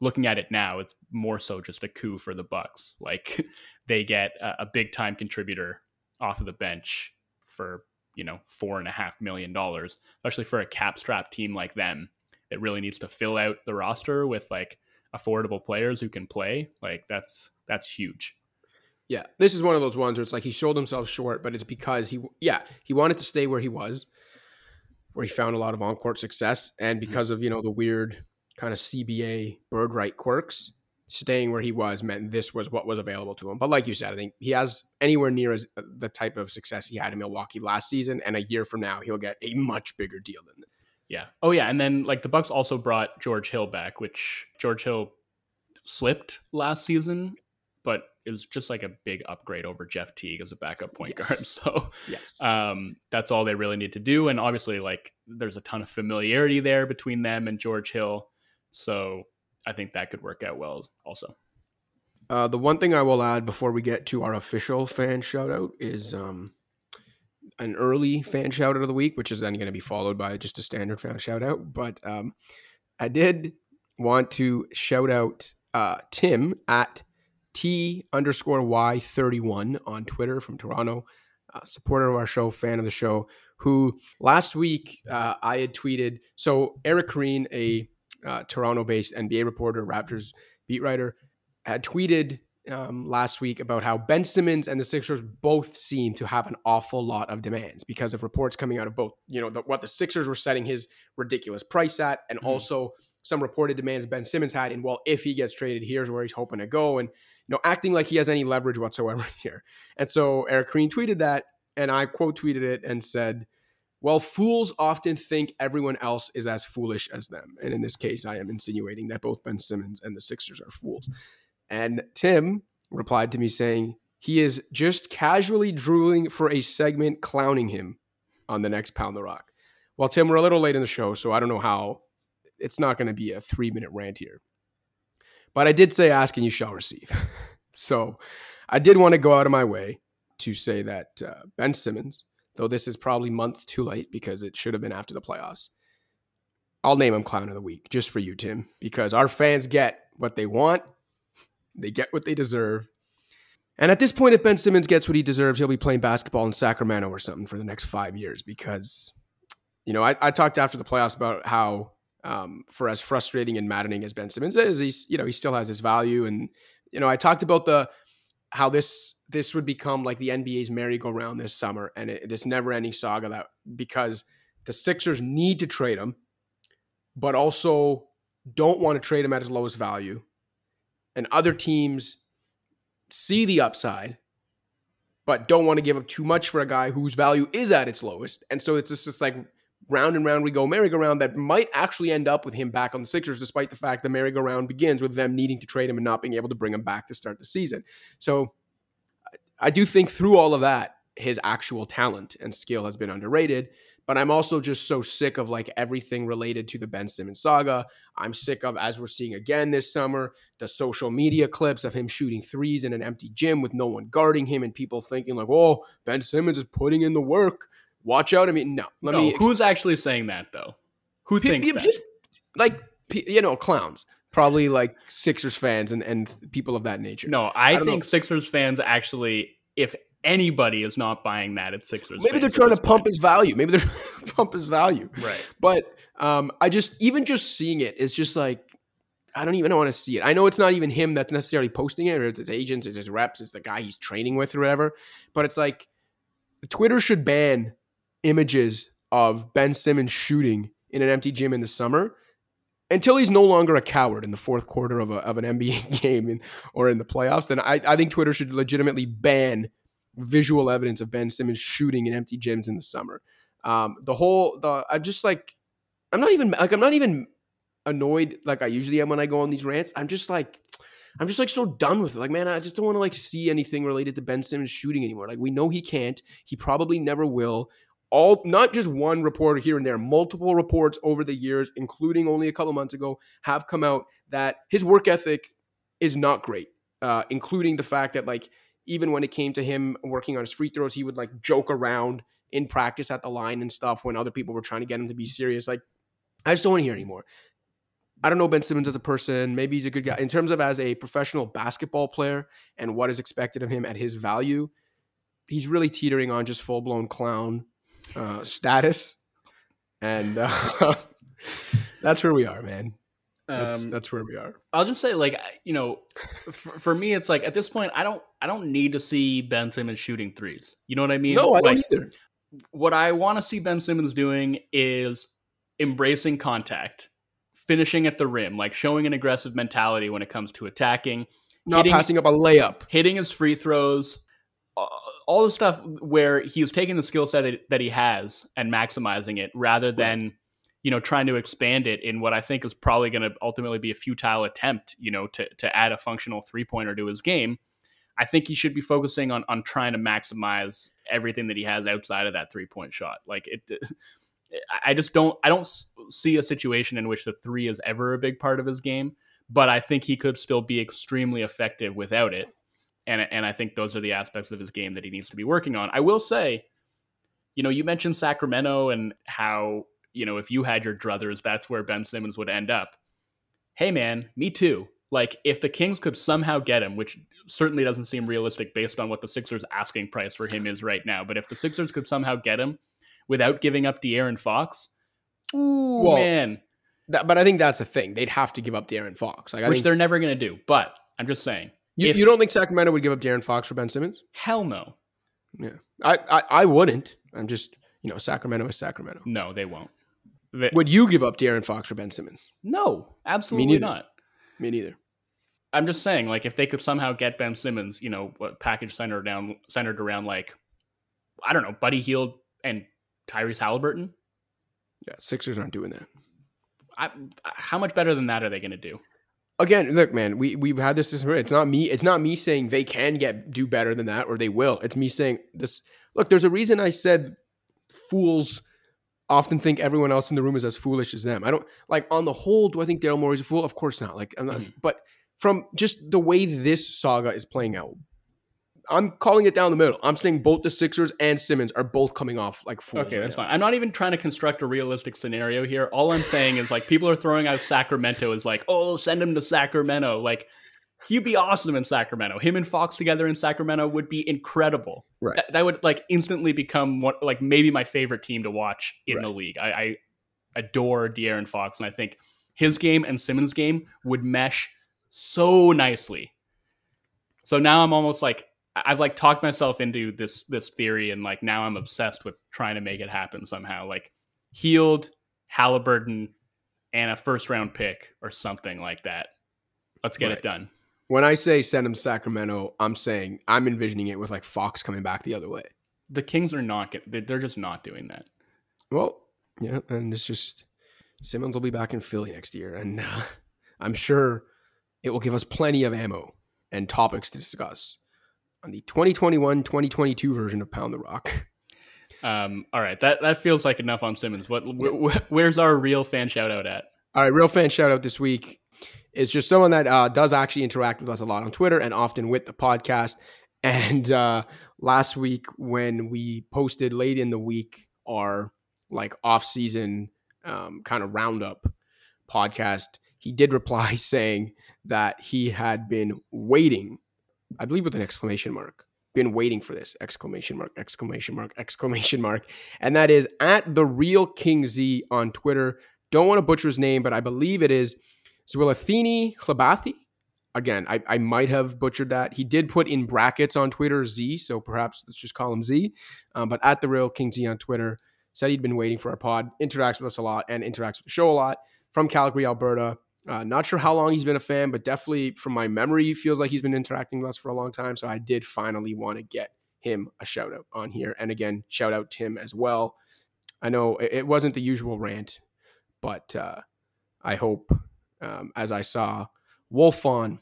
looking at it now, it's more so just a coup for the Bucks. Like they get a, a big time contributor off of the bench for you know four and a half million dollars, especially for a cap strap team like them that really needs to fill out the roster with like affordable players who can play. Like that's that's huge. Yeah, this is one of those ones where it's like he sold himself short, but it's because he, yeah, he wanted to stay where he was, where he found a lot of on-court success, and Mm-hmm. because of you know the weird kind of CBA bird right quirks, staying where he was meant this was what was available to him. But like you said, I think he has anywhere near as uh, the type of success he had in Milwaukee last season, and a year from now he'll get a much bigger deal than this. Yeah. Oh yeah, and then like the Bucks also brought George Hill back, which George Hill slipped last season, but is just like a big upgrade over Jeff Teague as a backup point Yes. guard. So Yes. um, that's all they really need to do. And obviously, like there's a ton of familiarity there between them and George Hill. So I think that could work out well also. Uh, the one thing I will add before we get to our official fan shout out is um, an early fan shout out of the week, which is then going to be followed by just a standard fan shout out. But um, I did want to shout out uh, Tim at T underscore Y31 on Twitter from Toronto, uh, supporter of our show, fan of the show, who last week uh, I had tweeted. So Eric Koreen, a uh, Toronto based NBA reporter, Raptors beat writer, had tweeted um, last week about how Ben Simmons and the Sixers both seem to have an awful lot of demands because of reports coming out of both, you know, the, what the Sixers were setting his ridiculous price at, and Mhm. also some reported demands Ben Simmons had. And well, if he gets traded, here's where he's hoping to go, and you know, acting like he has any leverage whatsoever here. And so Eric Koreen tweeted that, and I quote tweeted it and said. Well, fools often think everyone else is as foolish as them. And in this case, I am insinuating that both Ben Simmons and the Sixers are fools. And Tim replied to me saying he is just casually drooling for a segment clowning him on the next Pound the Rock. Well, Tim, we're a little late in the show, so I don't know how it's not going to be a three minute rant here. But I did say ask and you shall receive. so I did want to go out of my way to say that uh, Ben Simmons, though this is probably month too late because it should have been after the playoffs, I'll name him Clown of the Week just for you, Tim, because our fans get what they want, they get what they deserve. And at this point, if Ben Simmons gets what he deserves, he'll be playing basketball in Sacramento or something for the next five years because, you know, I, I talked after the playoffs about how, um, for as frustrating and maddening as Ben Simmons is, he's, you know, he still has his value. And, you know, I talked about the, how this this would become like the NBA's merry-go-round this summer and it, this never-ending saga that because the Sixers need to trade him, but also don't want to trade him at his lowest value, and other teams see the upside, but don't want to give up too much for a guy whose value is at its lowest, and so it's just, just like round and round we go merry-go-round that might actually end up with him back on the Sixers, despite the fact the merry-go-round begins with them needing to trade him and not being able to bring him back to start the season. So I do think through all of that, his actual talent and skill has been underrated. But I'm also just so sick of like everything related to the Ben Simmons saga. I'm sick of, as we're seeing again this summer, the social media clips of him shooting threes in an empty gym with no one guarding him and people thinking like, "Oh, Ben Simmons is putting in the work. Watch out!" I mean, no. Let no, me who's actually saying that though? Who Pe- thinks pe- that? just like pe- you know clowns probably like sixers fans and, and people of that nature No, I, don't think know. Sixers fans actually, if anybody is not buying that, it's Sixers. maybe they're at trying to pump his value. Maybe they're trying to pump his value. Right. but um i just even just seeing it is just like i don't even want to see it. I know it's not even him that's necessarily posting it or it's his agents it's his reps it's the guy he's training with or whatever. But it's like twitter should ban images of ben simmons shooting in an empty gym in the summer until he's no longer a coward in the fourth quarter of, a, of an NBA game in, or in the playoffs, then I, I think Twitter should legitimately ban visual evidence of Ben Simmons shooting in empty gyms in the summer. Um, the whole, the I'm just like, I'm not even like I'm not even annoyed like I usually am when I go on these rants. I'm just like, I'm just like so done with it. Like, man, I just don't want to like see anything related to Ben Simmons shooting anymore. Like, we know he can't. He probably never will. all not just one reporter here and there, multiple reports over the years, including only a couple months ago, have come out that his work ethic is not great, uh, including the fact that like even when it came to him working on his free throws, he would like joke around in practice at the line and stuff when other people were trying to get him to be serious. Like, I just don't want to hear anymore. I don't know Ben Simmons as a person. Maybe he's a good guy. In terms of as a professional basketball player and what is expected of him at his value, he's really teetering on just full blown clown uh, status. And uh, that's where we are, man. That's Um, that's where we are. I'll just say, like, you know, for, for me, it's like at this point, I don't, I don't need to see Ben Simmons shooting threes. You know what I mean? No, I like, don't either. what I want to see Ben Simmons doing is embracing contact, finishing at the rim, like showing an aggressive mentality when it comes to attacking, Not hitting- passing up a layup. hitting his free throws, all the stuff where he's taking the skill set that he has and maximizing it rather than you know trying to expand it in what I think is probably going to ultimately be a futile attempt, you know, to to add a functional three pointer to his game. I think he should be focusing on on trying to maximize everything that he has outside of that three point shot. Like it, I just don't I don't see a situation in which the three is ever a big part of his game. But I think he could still be extremely effective without it and and I think those are the aspects of his game that he needs to be working on. I will say, you know, you mentioned Sacramento and how you know if you had your druthers, that's where Ben Simmons would end up. Hey, man, me too. Like if the Kings could somehow get him, which certainly doesn't seem realistic based on what the Sixers' asking price for him is right now, but if the Sixers could somehow get him without giving up De'Aaron Fox, ooh Well, man, That, but I think that's the thing. They'd have to give up De'Aaron Fox. Like I which think they're never going to do. But I'm just saying, you, if- you don't think Sacramento would give up De'Aaron Fox for Ben Simmons? hell no, I, I I wouldn't. I'm just you know Sacramento is Sacramento. no, they won't. They- Would you give up De'Aaron Fox for Ben Simmons? No, absolutely not. Me neither. I'm just saying, like, if they could somehow get Ben Simmons, you know, what package centered down centered around like, I don't know, Buddy Hield and Tyrese Halliburton. Yeah, Sixers aren't doing that. I, how much better than that are they going to do? Again, look, man, we we've had this disagreement. It's not me. It's not me saying they can get do better than that or they will. It's me saying this. Look, there's a reason I said fools often think everyone else in the room is as foolish as them. I don't like on the whole. Do I think Daryl Morey's a fool? Of course not. Like, I'm not, Mhm. but from just the way this saga is playing out, I'm calling it down the middle. I'm saying both the Sixers and Simmons are both coming off like fools. Okay, right that's now. fine. I'm not even trying to construct a realistic scenario here. All I'm saying is like people are throwing out Sacramento as like, oh, send him to Sacramento. Like he'd be awesome in Sacramento. Him and Fox together in Sacramento would be incredible. Right. That, that would like instantly become one like maybe my favorite team to watch in Right. the league. I, I adore De'Aaron Fox, and I think his game and Simmons' game would mesh so nicely. So now I'm almost like I've like talked myself into this this theory, and like now I'm obsessed with trying to make it happen somehow. Like Hield, Halliburton, and a first round pick or something like that. Let's get Right. it done. When I say send him to Sacramento, I'm saying I'm envisioning it with like Fox coming back the other way. The Kings are not. get- they- They're just not doing that. Well, yeah, and it's just Simmons will be back in Philly next year, and uh, I'm sure it will give us plenty of ammo and topics to discuss on the 2021-2022 version of Pound the Rock. Um, all right, that that feels like enough on Simmons. What wh- wh- where's our real fan shout out at? All right, real fan shout out this week is just someone that uh, does actually interact with us a lot on Twitter and often with the podcast. And uh, last week, when we posted late in the week our like off season um, kind of roundup podcast, he did reply saying that he had been waiting, I believe with an exclamation mark, been waiting for this exclamation mark, exclamation mark, exclamation mark. And that is at the real King Z on Twitter. Don't want to butcher his name, but I believe it is Zwilathini Chlabathi. Again, I, I might have butchered that. He did put in brackets on Twitter Z, so perhaps let's just call him Z. Um, but at the real King Z on Twitter, said he'd been waiting for our pod, interacts with us a lot, and interacts with the show a lot from Calgary, Alberta. Uh, not sure how long he's been a fan, but definitely from my memory, feels like he's been interacting with us for a long time. So I did finally want to get him a shout out on here. And again, shout out Tim as well. I know it it wasn't the usual rant, but uh, I hope, um, as I saw Wolfond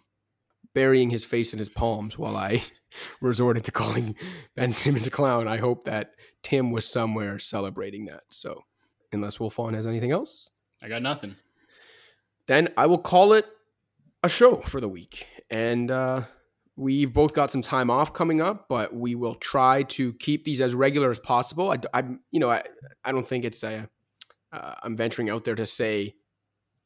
burying his face in his palms while I resorted to calling Ben Simmons a clown. I hope that Tim was somewhere celebrating that. So, unless Wolfond has anything else, I got nothing. Then I will call it a show for the week. And uh, we've both got some time off coming up, but we will try to keep these as regular as possible. I, I you know, I, I don't think it's a. Uh, I'm venturing out there to say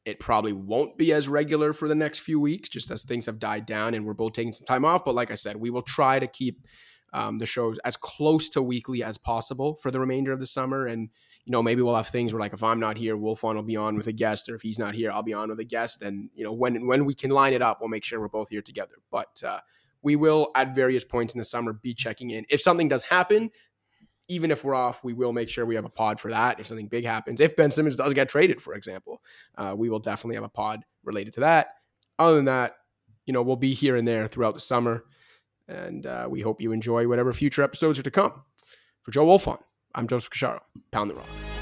it probably won't be as regular for the next few weeks, just as things have died down and we're both taking some time off. But like I said, we will try to keep um, the shows as close to weekly as possible for the remainder of the summer. And, you know, maybe we'll have things where like if I'm not here, Wolfond will be on with a guest, or if he's not here, I'll be on with a guest. And, you know, when when we can line it up, we'll make sure we're both here together. But uh, we will at various points in the summer be checking in. If something does happen, even if we're off, we will make sure we have a pod for that. If something big happens, if Ben Simmons does get traded, for example, uh, we will definitely have a pod related to that. Other than that, you know, we'll be here and there throughout the summer. And uh, we hope you enjoy whatever future episodes are to come. For Joe Wolfond, I'm Joseph Casciaro. Pound the Rock.